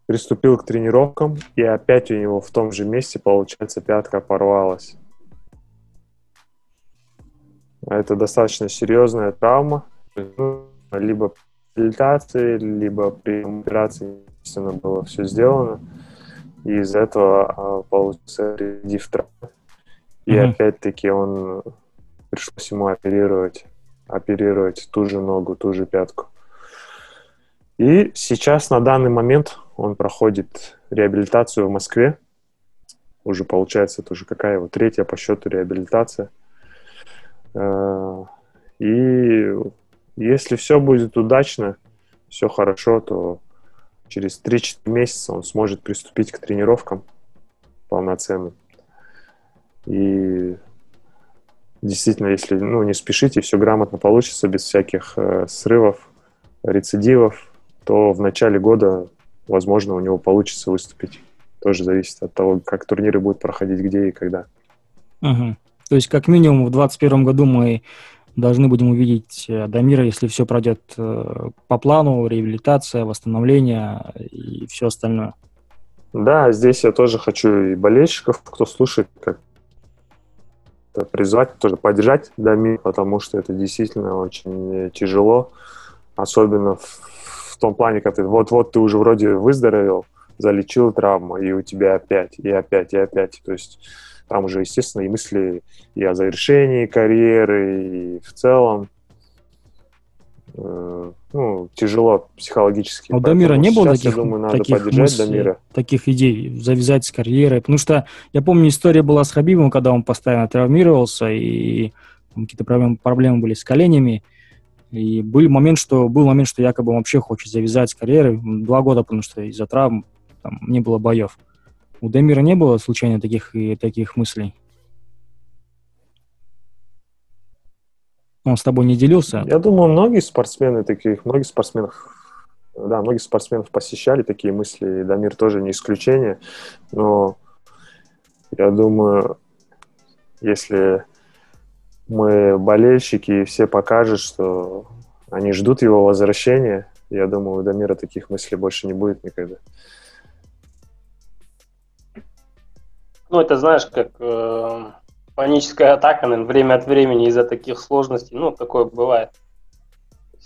приступил к тренировкам, и опять у него в том же месте, получается, пятка порвалась. Это достаточно серьезная травма. Либо при реабилитации, либо при операции, естественно, было все сделано. И из этого а, получился редив травмы. И mm-hmm. опять-таки он пришлось ему оперировать, оперировать ту же ногу, ту же пятку. И сейчас на данный момент он проходит реабилитацию в Москве. Уже получается, это уже какая его третья по счету реабилитация. Э, и если все будет удачно, все хорошо, то через 3-4 месяца он сможет приступить к тренировкам полноценным. И действительно, если ну, не спешите, все грамотно получится, без всяких э, срывов, рецидивов, то в начале года, возможно, у него получится выступить. Тоже зависит от того, как турниры будут проходить, где и когда. Угу. То есть, как минимум, в 2021 году мы должны будем увидеть э, Дамира, если все пройдет э, по плану, реабилитация, восстановление и все остальное. Да, здесь я тоже хочу и болельщиков, кто слушает, как призвать, тоже поддержать Дамир, потому что это действительно очень тяжело, особенно в, в том плане, когда ты вот-вот ты уже вроде выздоровел, залечил травму, и у тебя опять, и опять, и опять. То есть там уже, естественно, и мысли и о завершении карьеры, и в целом э, ну, тяжело психологически. А у Дамира не было таких, думаю, надо таких мыслей, Дамира. таких идей, завязать с карьерой? Потому что я помню, история была с Хабибом, когда он постоянно травмировался, и какие-то проблемы, проблемы были с коленями. И был момент, что был момент, что якобы он вообще хочет завязать с карьерой. Два года, потому что из-за травм там не было боев. У Демира не было случайно таких и таких мыслей? Он с тобой не делился? Я думаю, многие спортсмены таких, многие спортсменов, да, многие спортсменов посещали такие мысли, и Дамир тоже не исключение, но я думаю, если мы болельщики и все покажут, что они ждут его возвращения, я думаю, у Дамира таких мыслей больше не будет никогда. Ну, это знаешь, как э, паническая атака, наверное, время от времени из-за таких сложностей. Ну, такое бывает.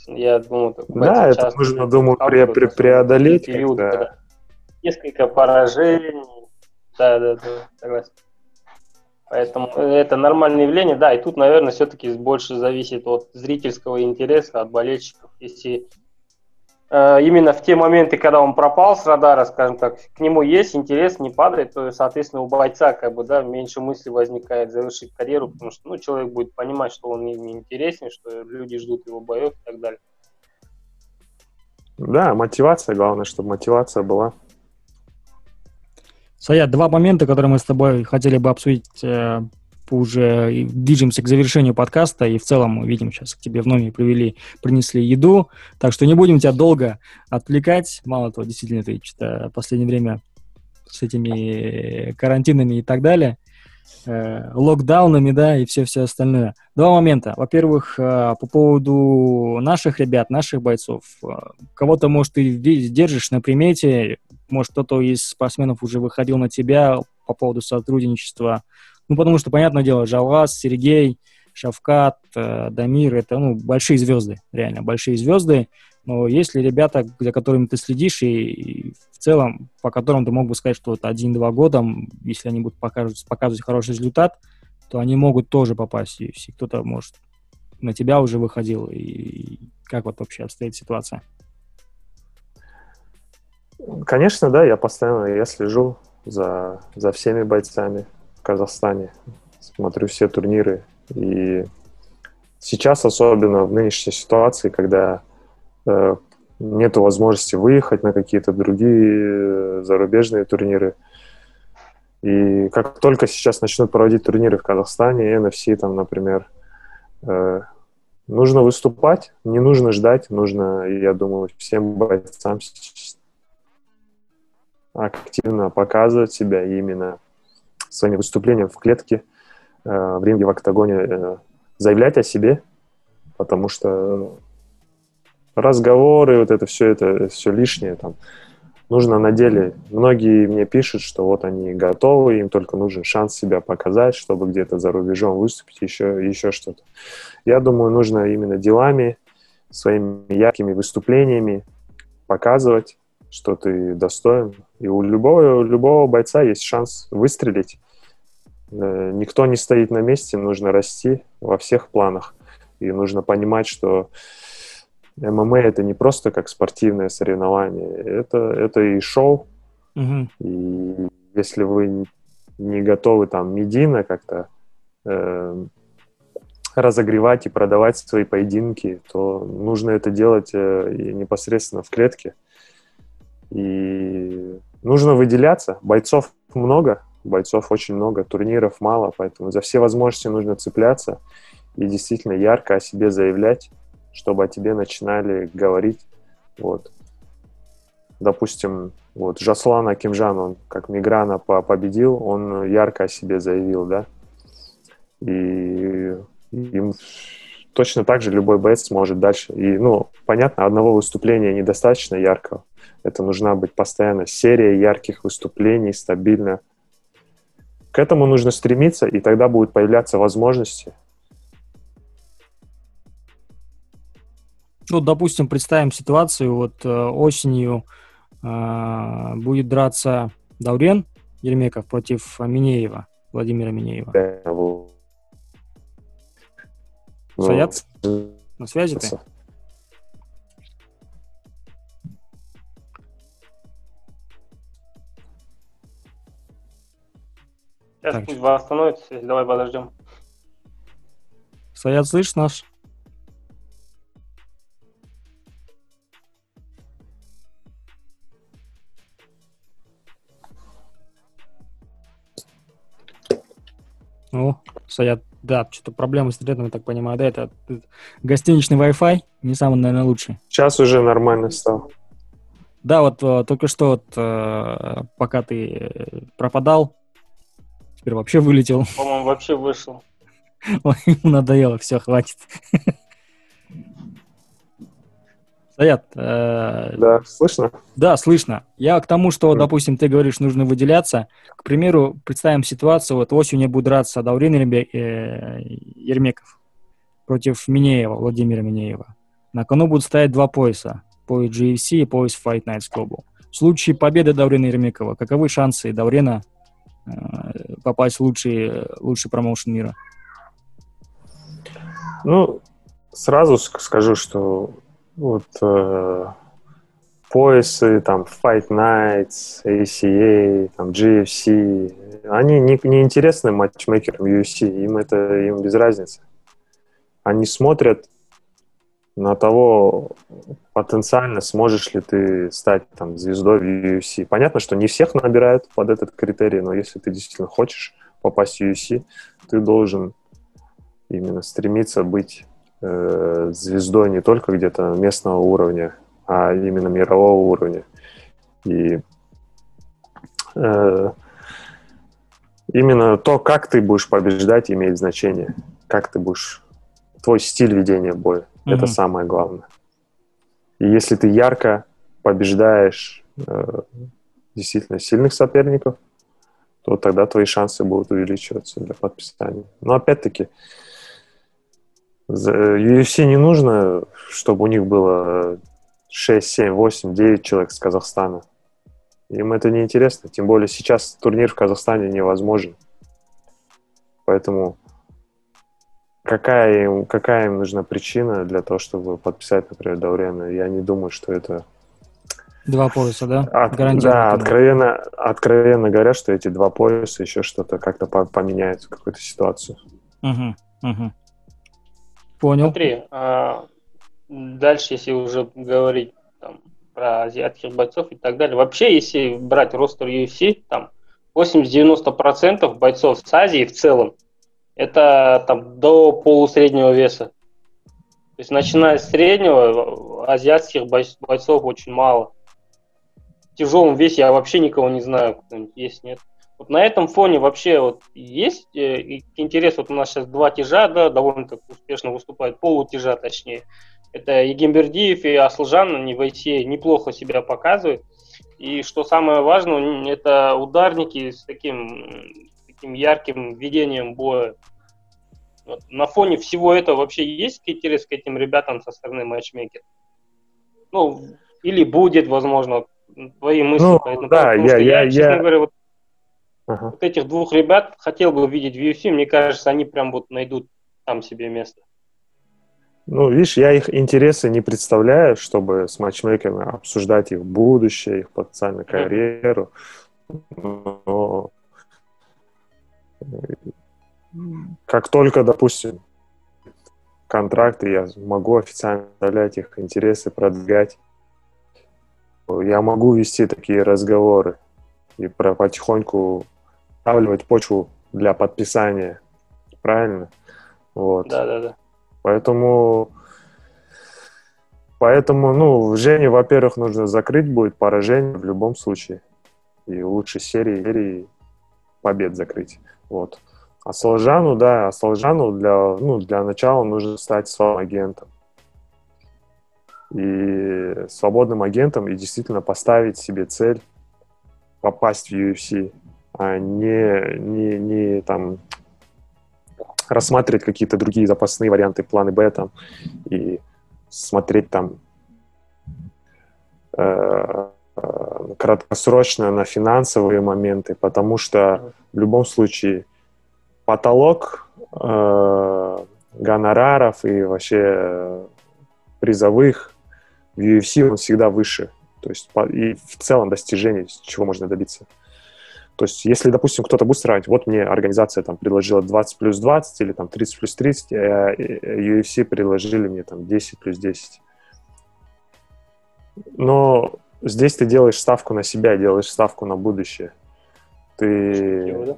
Я думаю, да, это нужно, думаю, пре пре преодолеть. Период, когда... Несколько поражений. Да, да, да, согласен. Поэтому это нормальное явление, да, и тут, наверное, все-таки больше зависит от зрительского интереса, от болельщиков. Если Э, именно в те моменты, когда он пропал с радара, скажем так, к нему есть интерес, не падает, то, соответственно, у бойца как бы, да, меньше мысли возникает завершить карьеру, потому что, ну, человек будет понимать, что он не, не интересен, что люди ждут его боев и так далее. Да, мотивация, главное, чтобы мотивация была. Саят, два момента, которые мы с тобой хотели бы обсудить э, уже движемся к завершению подкаста, и в целом мы видим, сейчас к тебе в номер привели, принесли еду, так что не будем тебя долго отвлекать. Мало того, действительно, ты что-то в последнее время с этими карантинами и так далее, э, локдаунами, да, и все-все остальное. Два момента. Во-первых, э, по поводу наших ребят, наших бойцов. Э, кого-то, может, ты держишь на примете, может, кто-то из спортсменов уже выходил на тебя по поводу сотрудничества ну, потому что, понятное дело, Жалвас, Сергей, Шавкат, э, Дамир — это, ну, большие звезды, реально, большие звезды. Но есть ли ребята, за которыми ты следишь, и, и в целом, по которым ты мог бы сказать, что это один-два года, если они будут показывать, показывать хороший результат, то они могут тоже попасть в. Кто-то, может, на тебя уже выходил, и как вот вообще обстоит ситуация? Конечно, да, я постоянно я слежу за, за всеми бойцами Казахстане. Смотрю все турниры. И сейчас, особенно в нынешней ситуации, когда э, нет возможности выехать на какие-то другие э, зарубежные турниры, и как только сейчас начнут проводить турниры в Казахстане, NFC там, например, э, нужно выступать, не нужно ждать, нужно, я думаю, всем бойцам активно показывать себя именно своими выступлениями в клетке, э, в ринге, в октагоне э, заявлять о себе, потому что разговоры, вот это все, это все лишнее там. Нужно на деле. Многие мне пишут, что вот они готовы, им только нужен шанс себя показать, чтобы где-то за рубежом выступить, еще, еще что-то. Я думаю, нужно именно делами, своими яркими выступлениями показывать, что ты достоин. И у любого, у любого бойца есть шанс выстрелить. Э, никто не стоит на месте, нужно расти во всех планах. И нужно понимать, что ММА это не просто как спортивное соревнование, это, это и шоу. Угу. И если вы не готовы там медийно как-то э, разогревать и продавать свои поединки, то нужно это делать э, непосредственно в клетке. И нужно выделяться. Бойцов много, бойцов очень много, турниров мало, поэтому за все возможности нужно цепляться и действительно ярко о себе заявлять, чтобы о тебе начинали говорить. Вот. Допустим, вот Жаслан Акимжан, он как Миграна победил, он ярко о себе заявил, да, и им точно так же любой боец сможет дальше. И, ну, понятно, одного выступления недостаточно яркого. Это нужна быть постоянно серия ярких выступлений, стабильно. К этому нужно стремиться, и тогда будут появляться возможности. Ну, допустим, представим ситуацию, вот э, осенью э, будет драться Даурен Ермеков против Минеева, Владимира Минеева. Да, Саят? На связи ты? Сейчас так. пусть восстановится, давай подождем. Саят, слышишь наш? О, Саят да, что-то проблемы с интернетом, я так понимаю, да, это гостиничный Wi-Fi, не самый, наверное, лучший. Сейчас уже нормально стал. Да, вот э, только что, вот, э, пока ты э, пропадал, теперь вообще вылетел. По-моему, вообще вышел. Ой, надоело, все, хватит. Саят. Э, да, слышно? Да, слышно. Я к тому, что, допустим, ты говоришь, нужно выделяться. К примеру, представим ситуацию, вот осенью будет драться Даурин э, Ермеков против Минеева, Владимира Минеева. На кону будут стоять два пояса. Пояс GFC и пояс Fight Nights Global. В случае победы Даурина Ермекова, каковы шансы Даурена э, попасть в лучший, лучший промоушен мира? Ну, сразу скажу, что вот э, поясы, там, Fight Nights, ACA, там, GFC, они не, не интересны матчмейкерам UFC, им это им без разницы. Они смотрят на того, потенциально сможешь ли ты стать там звездой в UFC. Понятно, что не всех набирают под этот критерий, но если ты действительно хочешь попасть в UFC, ты должен именно стремиться быть э, звездой не только где-то местного уровня, а именно мирового уровня. И э, именно то, как ты будешь побеждать, имеет значение. Как ты будешь... Твой стиль ведения боя. Mm-hmm. Это самое главное. И если ты ярко побеждаешь э, действительно сильных соперников, то тогда твои шансы будут увеличиваться для подписания. Но опять-таки, UFC не нужно, чтобы у них было 6, 7, 8, 9 человек с Казахстана. Им это не интересно. Тем более сейчас турнир в Казахстане невозможен. Поэтому какая им, какая им нужна причина для того, чтобы подписать, например, Даурена? Я не думаю, что это... Два пояса, да? От, да, откровенно, откровенно говоря, что эти два пояса еще что-то как-то поменяют какую-то ситуацию. Угу, угу. Понял. Смотри, а, дальше, если уже говорить там, про азиатских бойцов и так далее. Вообще, если брать ростер UFC, там 80-90% бойцов с Азии в целом, это там до полусреднего веса. То есть, начиная с среднего, азиатских бойцов очень мало. В тяжелом весе я вообще никого не знаю, есть, нет. Вот на этом фоне вообще вот есть э, интерес, вот у нас сейчас два тяжа, да, довольно так успешно выступают, полутяжа точнее. Это Егембердиев и Аслжан, они в ITA неплохо себя показывают. И что самое важное, это ударники с таким, таким ярким ведением боя. Вот. На фоне всего этого вообще есть интерес к этим ребятам со стороны матчмейкера? Ну, или будет, возможно, твои мысли ну, по этому да. Я, я, я, честно я... говоря, вот Ага. Вот этих двух ребят хотел бы видеть в UFC, мне кажется, они прям вот найдут там себе место. Ну, видишь, я их интересы не представляю, чтобы с матчмейкерами обсуждать их будущее, их потенциальную карьеру. Но как только, допустим, контракты, я могу официально представлять их интересы, продвигать, я могу вести такие разговоры и про потихоньку ставливать почву для подписания. Правильно? Вот. Да, да, да. Поэтому, поэтому, ну, Жене, во-первых, нужно закрыть будет поражение в любом случае. И лучше серии, серии побед закрыть. Вот. А Солжану, да, а Солжану для, ну, для начала нужно стать своим агентом. И свободным агентом и действительно поставить себе цель попасть в UFC, а не, не, не там рассматривать какие-то другие запасные варианты, планы Б там, и смотреть там э, э, краткосрочно на финансовые моменты, потому что в любом случае потолок э, гонораров и вообще призовых в UFC он всегда выше. То есть и в целом достижений, чего можно добиться. То есть, если, допустим, кто-то будет сравнивать, вот мне организация там предложила 20 плюс 20 или там 30 плюс 30, а UFC предложили мне там 10 плюс 10. Но здесь ты делаешь ставку на себя, делаешь ставку на будущее. Ты... Да,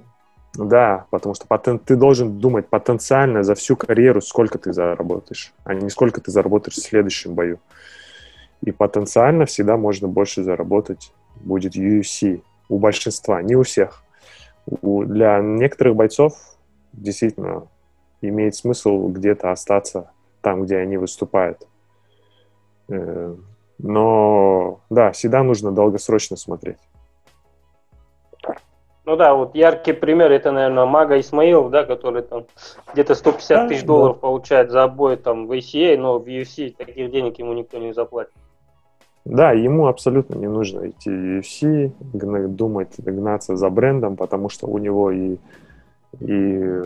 потому что потен... ты должен думать потенциально за всю карьеру, сколько ты заработаешь, а не сколько ты заработаешь в следующем бою. И потенциально всегда можно больше заработать будет UFC у большинства, не у всех. У, для некоторых бойцов действительно имеет смысл где-то остаться там, где они выступают. Э, но да, всегда нужно долгосрочно смотреть. Ну да, вот яркий пример это, наверное, Мага Исмаилов, да, который там где-то 150 тысяч долларов да. получает за бой там в ACA, но в UFC таких денег ему никто не заплатит. Да, ему абсолютно не нужно идти в UFC, думать, гнаться за брендом, потому что у него и, и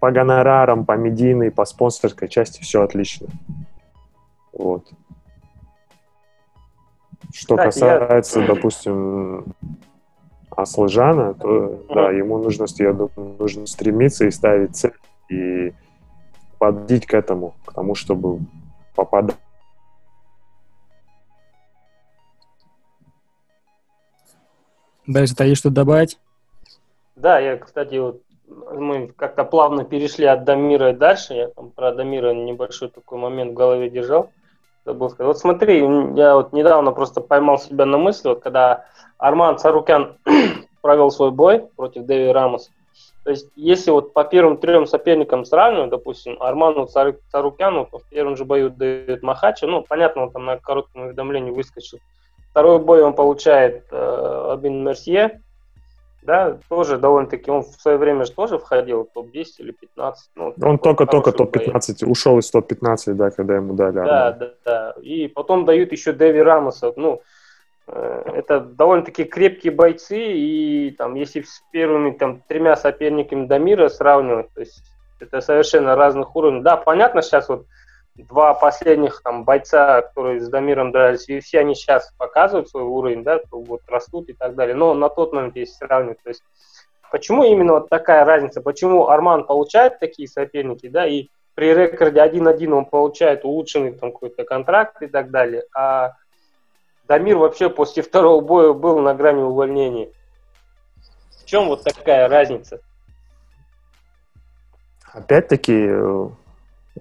по гонорарам, по медийной, по спонсорской части все отлично. Вот. Что Кстати, касается, я... допустим, Аслыжана, то mm-hmm. да, ему нужно, я думаю, нужно стремиться и ставить цель и подбить к этому, к тому, чтобы попадать Дальше, то есть что добавить? Да, я, кстати, вот мы как-то плавно перешли от Дамира и дальше. Я там про Дамира небольшой такой момент в голове держал. Забыл сказать. Вот смотри, я вот недавно просто поймал себя на мысли, вот когда Арман Царукян провел свой бой против Дэви Рамоса. То есть, если вот по первым трем соперникам сравнивать, допустим, Арману Царукяну в первом же бою дает Махача, ну, понятно, он там на коротком уведомлении выскочил Второй бой он получает э, Абин Мерсье, да, тоже довольно-таки, он в свое время же тоже входил в топ-10 или 15. Ну, он только-только топ-15, ушел из топ-15, да, когда ему дали. Да, да, да. И потом дают еще Дэви Рамоса, ну, э, это довольно-таки крепкие бойцы, и там, если с первыми там тремя соперниками Дамира сравнивать, то есть это совершенно разных уровней. Да, понятно, сейчас вот два последних там бойца, которые с Дамиром дрались и все они сейчас показывают свой уровень, да, вот растут и так далее. Но на тот момент, если сравнивать, то есть почему именно вот такая разница? Почему Арман получает такие соперники, да, и при рекорде 1-1 он получает улучшенный там какой-то контракт и так далее, а Дамир вообще после второго боя был на грани увольнения. В чем вот такая разница? Опять-таки,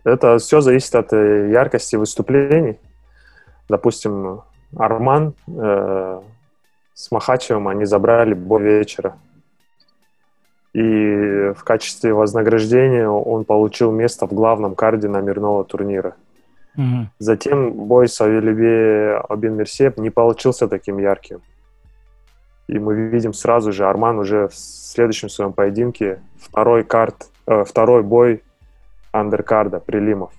это все зависит от э, яркости выступлений. Допустим, Арман э, с Махачевым они забрали бой вечера. И в качестве вознаграждения он получил место в главном карде номерного турнира. Mm-hmm. Затем бой с Авелебе Абин Мерсеп не получился таким ярким. И мы видим сразу же, Арман уже в следующем своем поединке второй карт, э, второй бой андеркарда, прилимов.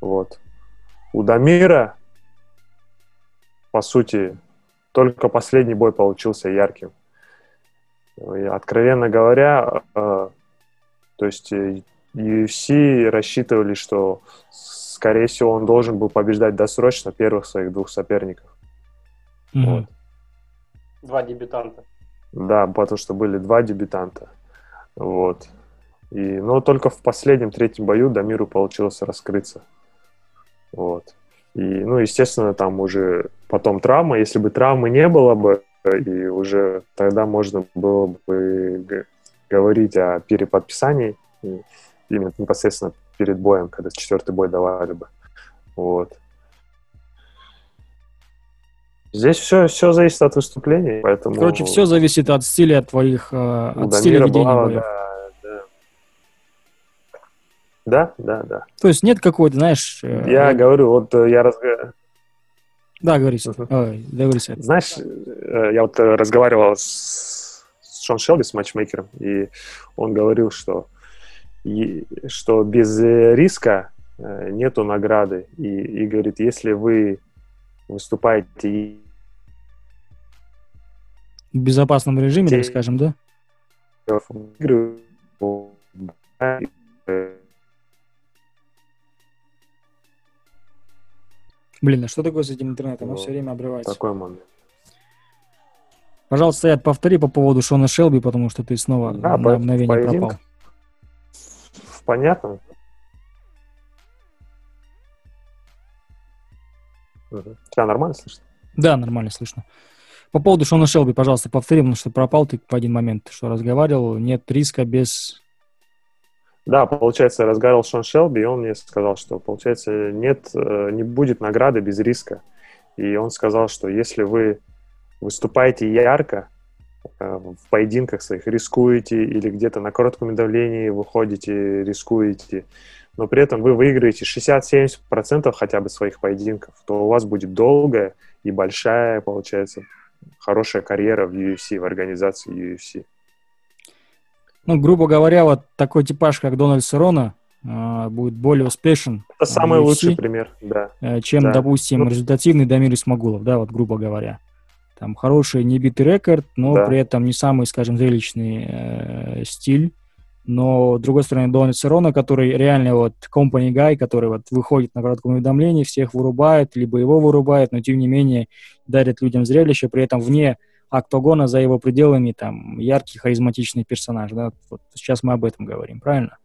Вот. У Дамира, по сути, только последний бой получился ярким. И, откровенно говоря, э, то есть э, UFC рассчитывали, что, скорее всего, он должен был побеждать досрочно первых своих двух соперников. Мгм. Вот. Два дебютанта. Да, потому что были два дебютанта. Вот. И, но только в последнем третьем бою Дамиру получилось раскрыться. Вот. И, ну, естественно, там уже потом травма. Если бы травмы не было бы, и уже тогда можно было бы говорить о переподписании именно непосредственно перед боем, когда четвертый бой давали бы. Вот. Здесь все, все зависит от выступления, поэтому... Короче, все зависит от стиля твоих, э, у от стиля Дамира ведения была, да, да. Да, да, да. То есть нет какой-то, знаешь... э, Я вот- говорю, вот э, я разга- Да, говори. Ой, Сет. Знаешь, э, я вот э, разговаривал с, с Шон Шелби, с матчмейкером, и он говорил, что, и- что без э, риска э, нету награды. И, и говорит, если вы выступаете В безопасном режиме, так скажем, да? Блин, а что такое с этим интернетом? Он Ну, все время обрывается. такой момент. Пожалуйста, Саят, повтори по поводу Шона Шелби, потому что ты снова Да, на по- мгновение поединок. пропал. Понятно? Мгм. Тебя нормально слышно? Да, нормально слышно. По поводу Шона Шелби, пожалуйста, повтори, потому что пропал ты в один момент, что разговаривал. Нет риска без... Да, получается, я разговаривал с Шон Шелби, и он мне сказал, что, получается, нет, э, не будет награды без риска. И он сказал, что если вы выступаете ярко э, в поединках своих, рискуете или где-то на коротком давлении выходите, рискуете, но при этом вы выиграете 60-70% хотя бы своих поединков, то у вас будет долгая и большая, получается, хорошая карьера в UFC, в организации UFC. Ну, грубо говоря, вот такой типаж, как Дональд Серона, э, будет более успешен, Это самый UFC? лучший пример, да. э, чем, Да. допустим, Ну- результативный Дамир Исмагулов, да, вот грубо говоря. Там хороший небитый рекорд, но Да. при этом не самый, скажем, зрелищный э, стиль. Но, с другой стороны, Дональд Серона, который реально вот company guy, который вот выходит на коротком уведомлении, всех вырубает, либо его вырубает, но тем не менее дарит людям зрелище, при этом вне октагона за его пределами там яркий, харизматичный персонаж. Да? Вот сейчас мы об этом говорим, правильно?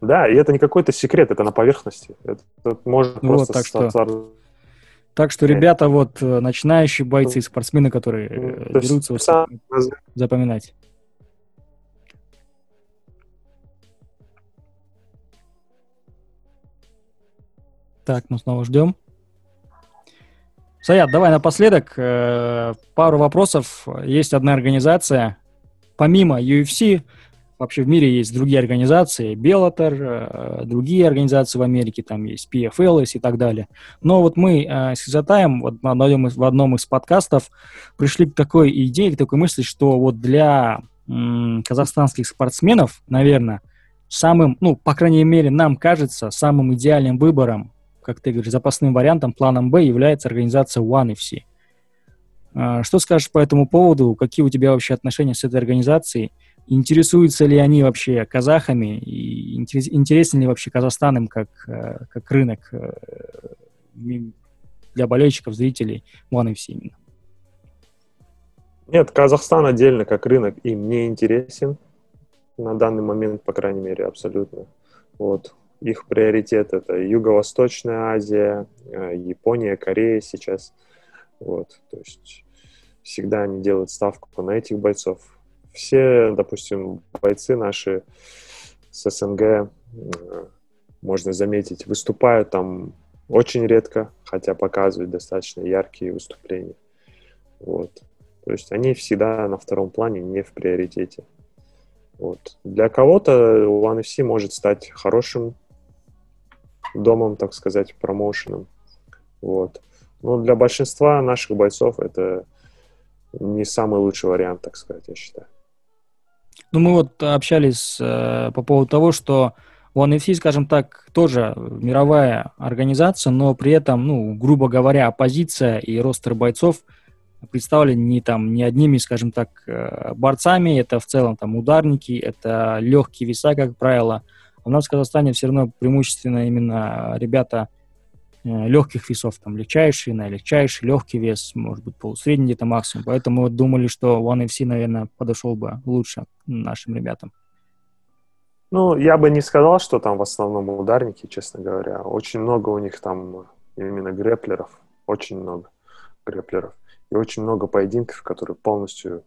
Да, и это не какой-то секрет, это на поверхности. Это, это может Вот, просто так что- Так что, ребята, вот э, начинающие бойцы, спортсмены, которые э, Ну, то дерутся, вот сам- запоминать. Так, мы снова ждем. Саят, давай напоследок э, пару вопросов. Есть одна организация, помимо UFC, вообще в мире есть другие организации, Bellator, э, другие организации в Америке, там есть PFLS и так далее. Но вот мы э, с Изотаем вот в одном, из, в одном из подкастов пришли к такой идее, к такой мысли, что вот для казахстанских спортсменов, наверное, самым, ну, по крайней мере, нам кажется, самым идеальным выбором, как ты говоришь, запасным вариантом, планом Б является организация One FC. А, Что скажешь по этому поводу? Какие у тебя вообще отношения с этой организацией? Интересуются ли они вообще казахами? И интерес- интересен ли вообще Казахстан им как, э, как рынок э, для болельщиков, зрителей One FC именно? Нет, Казахстан отдельно как рынок им не интересен. На данный момент, по крайней мере, абсолютно. Вот. Их приоритет это Юго-Восточная Азия, э, Япония, Корея сейчас. Вот. То есть всегда они делают ставку на этих бойцов. Все, допустим, бойцы наши с СНГ, э, можно заметить, выступают там очень редко, хотя показывают достаточно яркие выступления. Вот. То есть они всегда на втором плане, не в приоритете. Вот. Для кого-то One FC может стать хорошим домом, так сказать, промоушеном. Вот. Но для большинства наших бойцов это не самый лучший вариант, так сказать, я считаю. Ну, мы вот общались э, по поводу того, что One FC, скажем так, тоже мировая организация, но при этом, ну, грубо говоря, оппозиция и ростер бойцов представлены не там не одними, скажем так, э, борцами, это в целом там ударники, это легкие веса, как правило. У нас в Казахстане все равно преимущественно именно ребята э, легких весов, там легчайший, на легчайший, легкий вес, может быть, полусредний где-то максимум. Поэтому вот думали, что One FC, наверное, подошел бы лучше нашим ребятам. Ну, я бы не сказал, что там в основном ударники, честно говоря. Очень много у них там именно грэплеров. Очень много грэплеров. И очень много поединков, которые полностью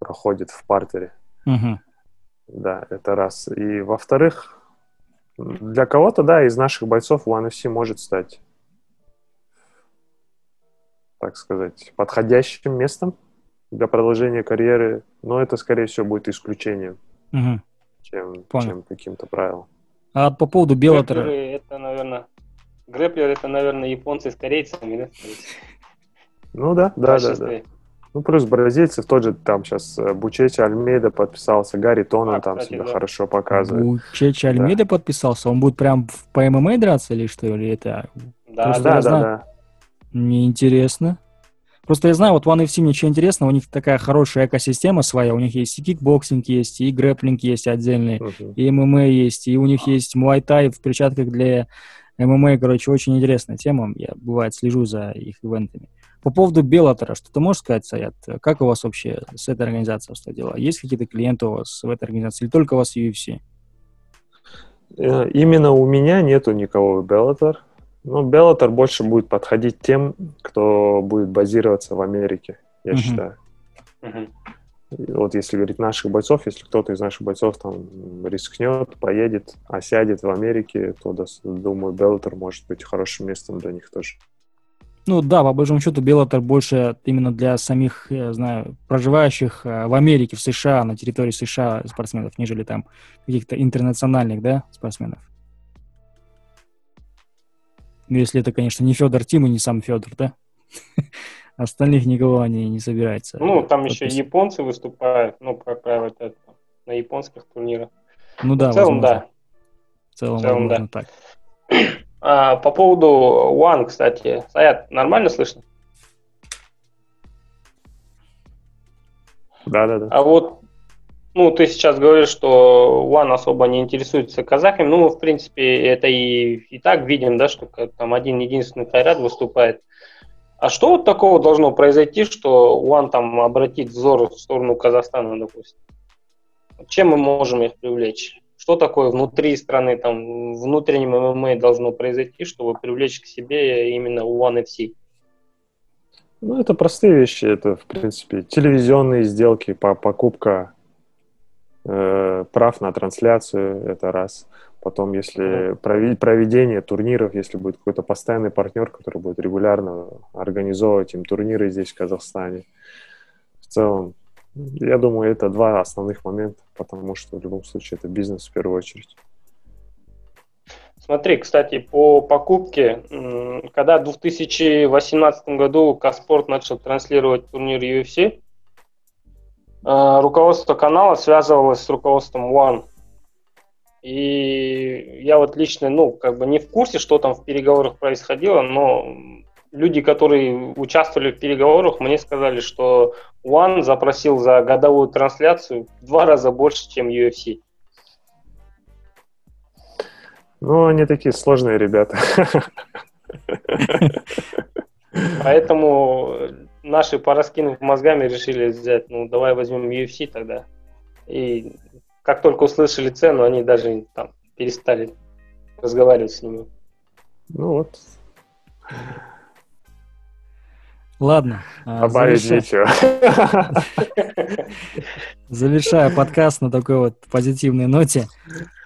проходят в партере. Угу. Да, это раз. И во-вторых, для кого-то, да, из наших бойцов One FC может стать, так сказать, подходящим местом для продолжения карьеры, но это, скорее всего, будет исключением, Угу. чем, Понял. чем каким-то правилом. А по поводу Беллатора... Грэплеры это, наверное, грэплер это, наверное, японцы с корейцами, да? Ну да, да, да, да. Ну, плюс бразильцев тот же там сейчас Бучечи Альмейда подписался, Гарри Тонан А, там кстати, себя да. хорошо показывает. Бучечи Альмейда подписался? Он будет прям в- по ММА драться или что? Или это Да, Просто да, я да, знаю. да. неинтересно? Просто я знаю, вот One FC мне что интересно, у них такая хорошая экосистема своя, у них есть и кикбоксинг есть, и грэплинг есть отдельный, Мгм. и ММА есть, и у них есть муайтай в перчатках для ММА, короче, очень интересная тема, я, бывает, слежу за их ивентами. По поводу Беллатора, что ты можешь сказать, Саят? Как у вас вообще с этой организацией обстоят дела? Есть какие-то клиенты у вас в этой организации или только у вас UFC? Э, Именно у меня нету никого в Bellator. Но Bellator больше будет подходить тем, кто будет базироваться в Америке, я Мгм. считаю. И Вот если говорить наших бойцов, если кто-то из наших бойцов там рискнет, поедет, осядет в Америке, то, думаю, Bellator может быть хорошим местом для них тоже. Ну да, по большому счету Беллатор больше именно для самих, я знаю, проживающих э, в Америке, в США, на территории США спортсменов, нежели там каких-то интернациональных, да, спортсменов. Ну, если это, конечно, не Федор Тим и не сам Федор, да? Остальных никого они не собираются. Ну, там еще японцы выступают, ну, как правило, это на японских турнирах. Ну да, в целом, да. В целом, В целом, возможно, так. А, по поводу One, кстати, Саят, нормально слышно? Да-да-да. А вот, ну, ты сейчас говоришь, что One особо не интересуется казахами. Ну, в принципе, это и, и так видим, да, что там один единственный Кайрат выступает. А что вот такого должно произойти, что One там обратит взор в сторону Казахстана, допустим? Чем мы можем их привлечь? Что такое внутри страны, там, внутреннем ММА должно произойти, чтобы привлечь к себе именно One FC? Ну, это простые вещи. Это, в принципе, телевизионные сделки, по покупка э, прав на трансляцию, это раз. Потом, если проведение турниров, если будет какой-то постоянный партнер, который будет регулярно организовывать им турниры здесь, в Казахстане. В целом, я думаю, это два основных момента, потому что в любом случае это бизнес в первую очередь. Смотри, кстати, по покупке, когда в 2018 году Каспорт начал транслировать турнир UFC, э, руководство канала связывалось с руководством One. И я вот лично, ну, как бы не в курсе, что там в переговорах происходило, но люди, которые участвовали в переговорах, мне сказали, что One запросил за годовую трансляцию в два раза больше, чем UFC. Ну, они такие сложные ребята. Поэтому наши, пораскинув мозгами, решили взять, ну, давай возьмем UFC тогда. И как только услышали цену, они даже там перестали разговаривать с ними. Ну вот, Ладно. а, добавить завершая- нечего. Завершая подкаст на такой вот позитивной ноте.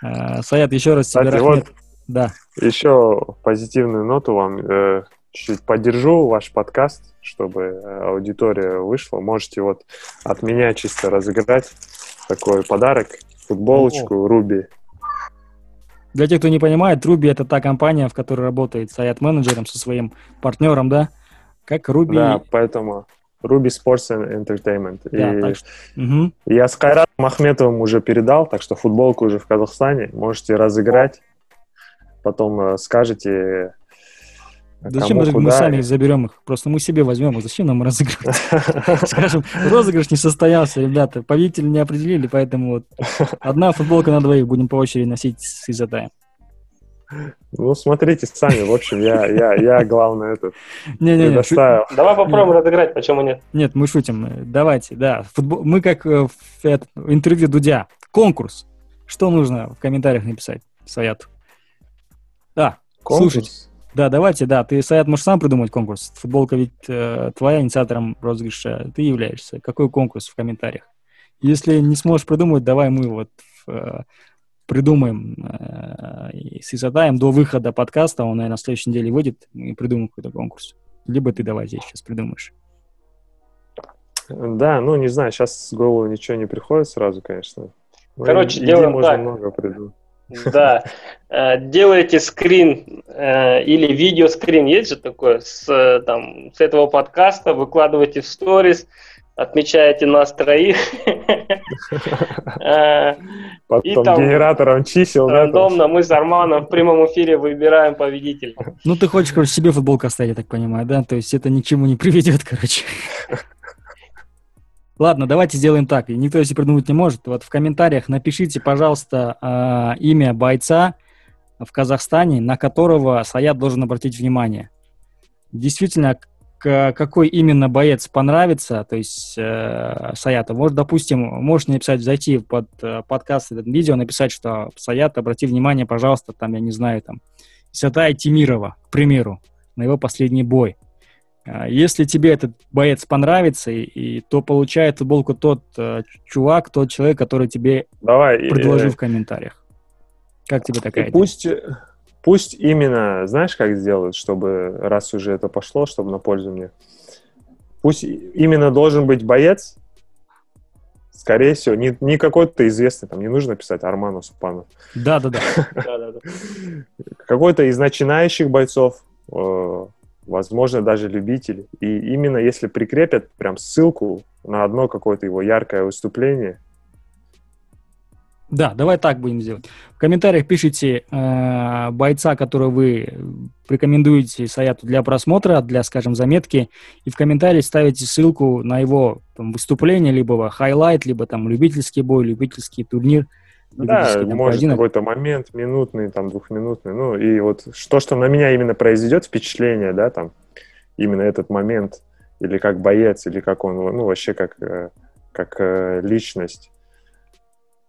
А, Саят, еще раз тебе Кстати, вот Да. Еще позитивную ноту вам э, чуть-чуть поддержу ваш подкаст, чтобы э, аудитория вышла. Можете вот от меня чисто разыграть такой подарок, футболочку Руби. Для тех, кто не понимает, Руби это та компания, в которой работает Саят менеджером со своим партнером, да? Как Руби. Да, поэтому Ruby Sports and Entertainment. Да, И так что- Мгм. я с Кайратом Ахметовым уже передал, так что футболку уже в Казахстане. Можете разыграть. Потом э, скажете Зачем кому мы сами и- заберем их? Просто мы себе возьмем их. Зачем нам разыгрывать? Скажем, розыгрыш не состоялся, ребята. Победителя не определили, поэтому вот одна футболка на двоих будем по очереди носить с Изотаем. Ну, смотрите сами. В общем, я, я, я главное, этот, Не-не-не, шу- предоставил. Давай попробуем разыграть, почему нет? нет, мы шутим. Давайте, да. Футбол- Мы как э, в это- интервью Дудя. Конкурс. Что нужно в комментариях написать Саяту? Да, Конкурс. слушайте. Да, давайте, да. Ты, Саят, можешь сам придумать конкурс. Футболка ведь э, твоя, инициатором розыгрыша. Ты являешься. Какой конкурс в комментариях? Если не сможешь придумать, давай мы вот э, придумаем э, и создаем до выхода подкаста. Он, наверное, на следующей неделе выйдет. И придумаем какой-то конкурс. Либо ты давай здесь сейчас придумаешь. Да, ну, не знаю, сейчас в голову ничего не приходит сразу, конечно. Ну, Короче, идей делаем можно так. много придумать. Да. Э, Делаете скрин э, или видеоскрин, есть же такое, с, там, с этого подкаста, выкладываете в сторис, отмечаете нас троих. Потом генератором чисел. Рандомно мы с Арманом в прямом эфире выбираем победителя. Ну, ты хочешь, короче, себе футболку оставить, я так понимаю, да? То есть это ни к чему не приведет, короче. Ладно, давайте сделаем так. И Никто если придумать не может. Вот в комментариях напишите, пожалуйста, а, имя бойца в Казахстане, на которого Саят должен обратить внимание. Действительно, какой именно боец понравится, то есть э, Саяту. Может, допустим, можете написать, зайти под э, подкаст, этот видео, написать, что Саят, обрати внимание, пожалуйста, там, я не знаю, там, Исатая Тимирова, к примеру, на его последний бой. А, Если тебе этот боец понравится, и, и то получает футболку тот э, чувак, тот человек, который тебе Давай, э, предложил в комментариях. Как тебе и такая идея? пусть, пусть именно, знаешь, как сделают, чтобы, раз уже это пошло, чтобы на пользу мне, пусть именно должен быть боец, скорее всего, не, не какой-то известный, там не нужно писать Арман Усупанов, Да-да-да. Да-да-да. какой-то из начинающих бойцов, э, возможно, даже любитель. И именно если прикрепят прям ссылку на одно какое-то его яркое выступление, Да, давай так будем делать. В комментариях пишите э, бойца, которого вы рекомендуете Саяту для просмотра, для, скажем, заметки, и в комментарии ставите ссылку на его там, выступление, либо highlight, либо там любительский бой, любительский турнир. да, там, может поединок. какой-то момент, минутный, там, двухминутный, ну, и вот что, что на меня именно произведет впечатление, да, там, именно этот момент, или как боец, или как он, ну, вообще как, э, как э, личность,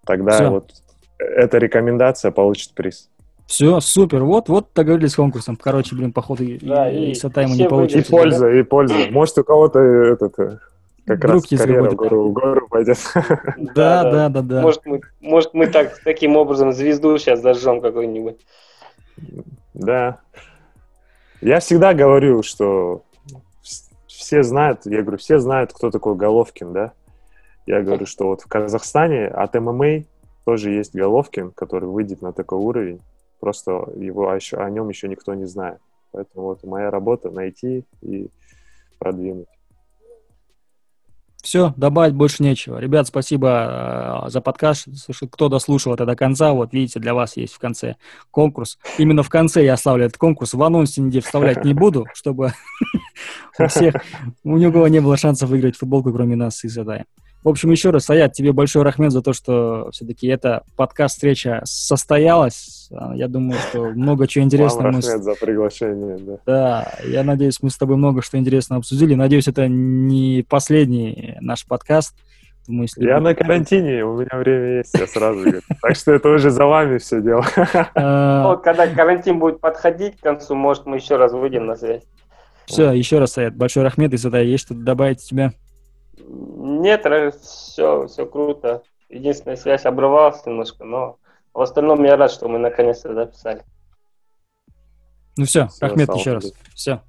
тогда Всё. вот эта рекомендация получит приз. Все, супер. Вот, вот договорились с конкурсом. Короче, блин, походу, и, Да, и, и Сатай ему все не И получится. выиграли. польза, и польза. Может, у кого-то этот, э, как Вдруг раз карьера в гору, в гору пойдет. Да, да, да, да. Может, мы, может, мы так, таким образом звезду сейчас зажжем какой-нибудь. Да. Я всегда говорю, что вс- все знают, я говорю, все знают, кто такой Головкин, да? Я говорю, что вот в Казахстане от ММА тоже есть Головкин, который выйдет на такой уровень. Просто его о, еще, о нем еще никто не знает. Поэтому вот моя работа найти и продвинуть. Все, добавить больше нечего. Ребят, спасибо э, за подкаст. Кто дослушал это до конца, вот видите, для вас есть в конце конкурс. Именно в конце я оставлю этот конкурс. В анонсе нигде вставлять не буду, чтобы у всех, у никого не было шансов выиграть футболку, кроме нас и Задай. В общем, еще раз, Саят, тебе большой рахмет за то, что все-таки эта подкаст-встреча состоялась. А, Я думаю, что много чего интересного Вам мы Рахмет за приглашение, да. да, я надеюсь, мы с тобой много что интересного обсудили. Надеюсь, это не последний наш подкаст. Думаю, если Я на карантине, у меня время есть, я сразу говорю. Так что это уже за вами все дело. А, Вот, когда карантин будет подходить к концу, может, мы еще раз выйдем на связь. Все, еще раз, Саят, большой рахмет, если есть что-то добавить тебя. Нет, все, все круто. Единственная связь обрывалась немножко, но в остальном я рад, что мы наконец-то записали. Ну все, Всё, рахмет еще раз. Все.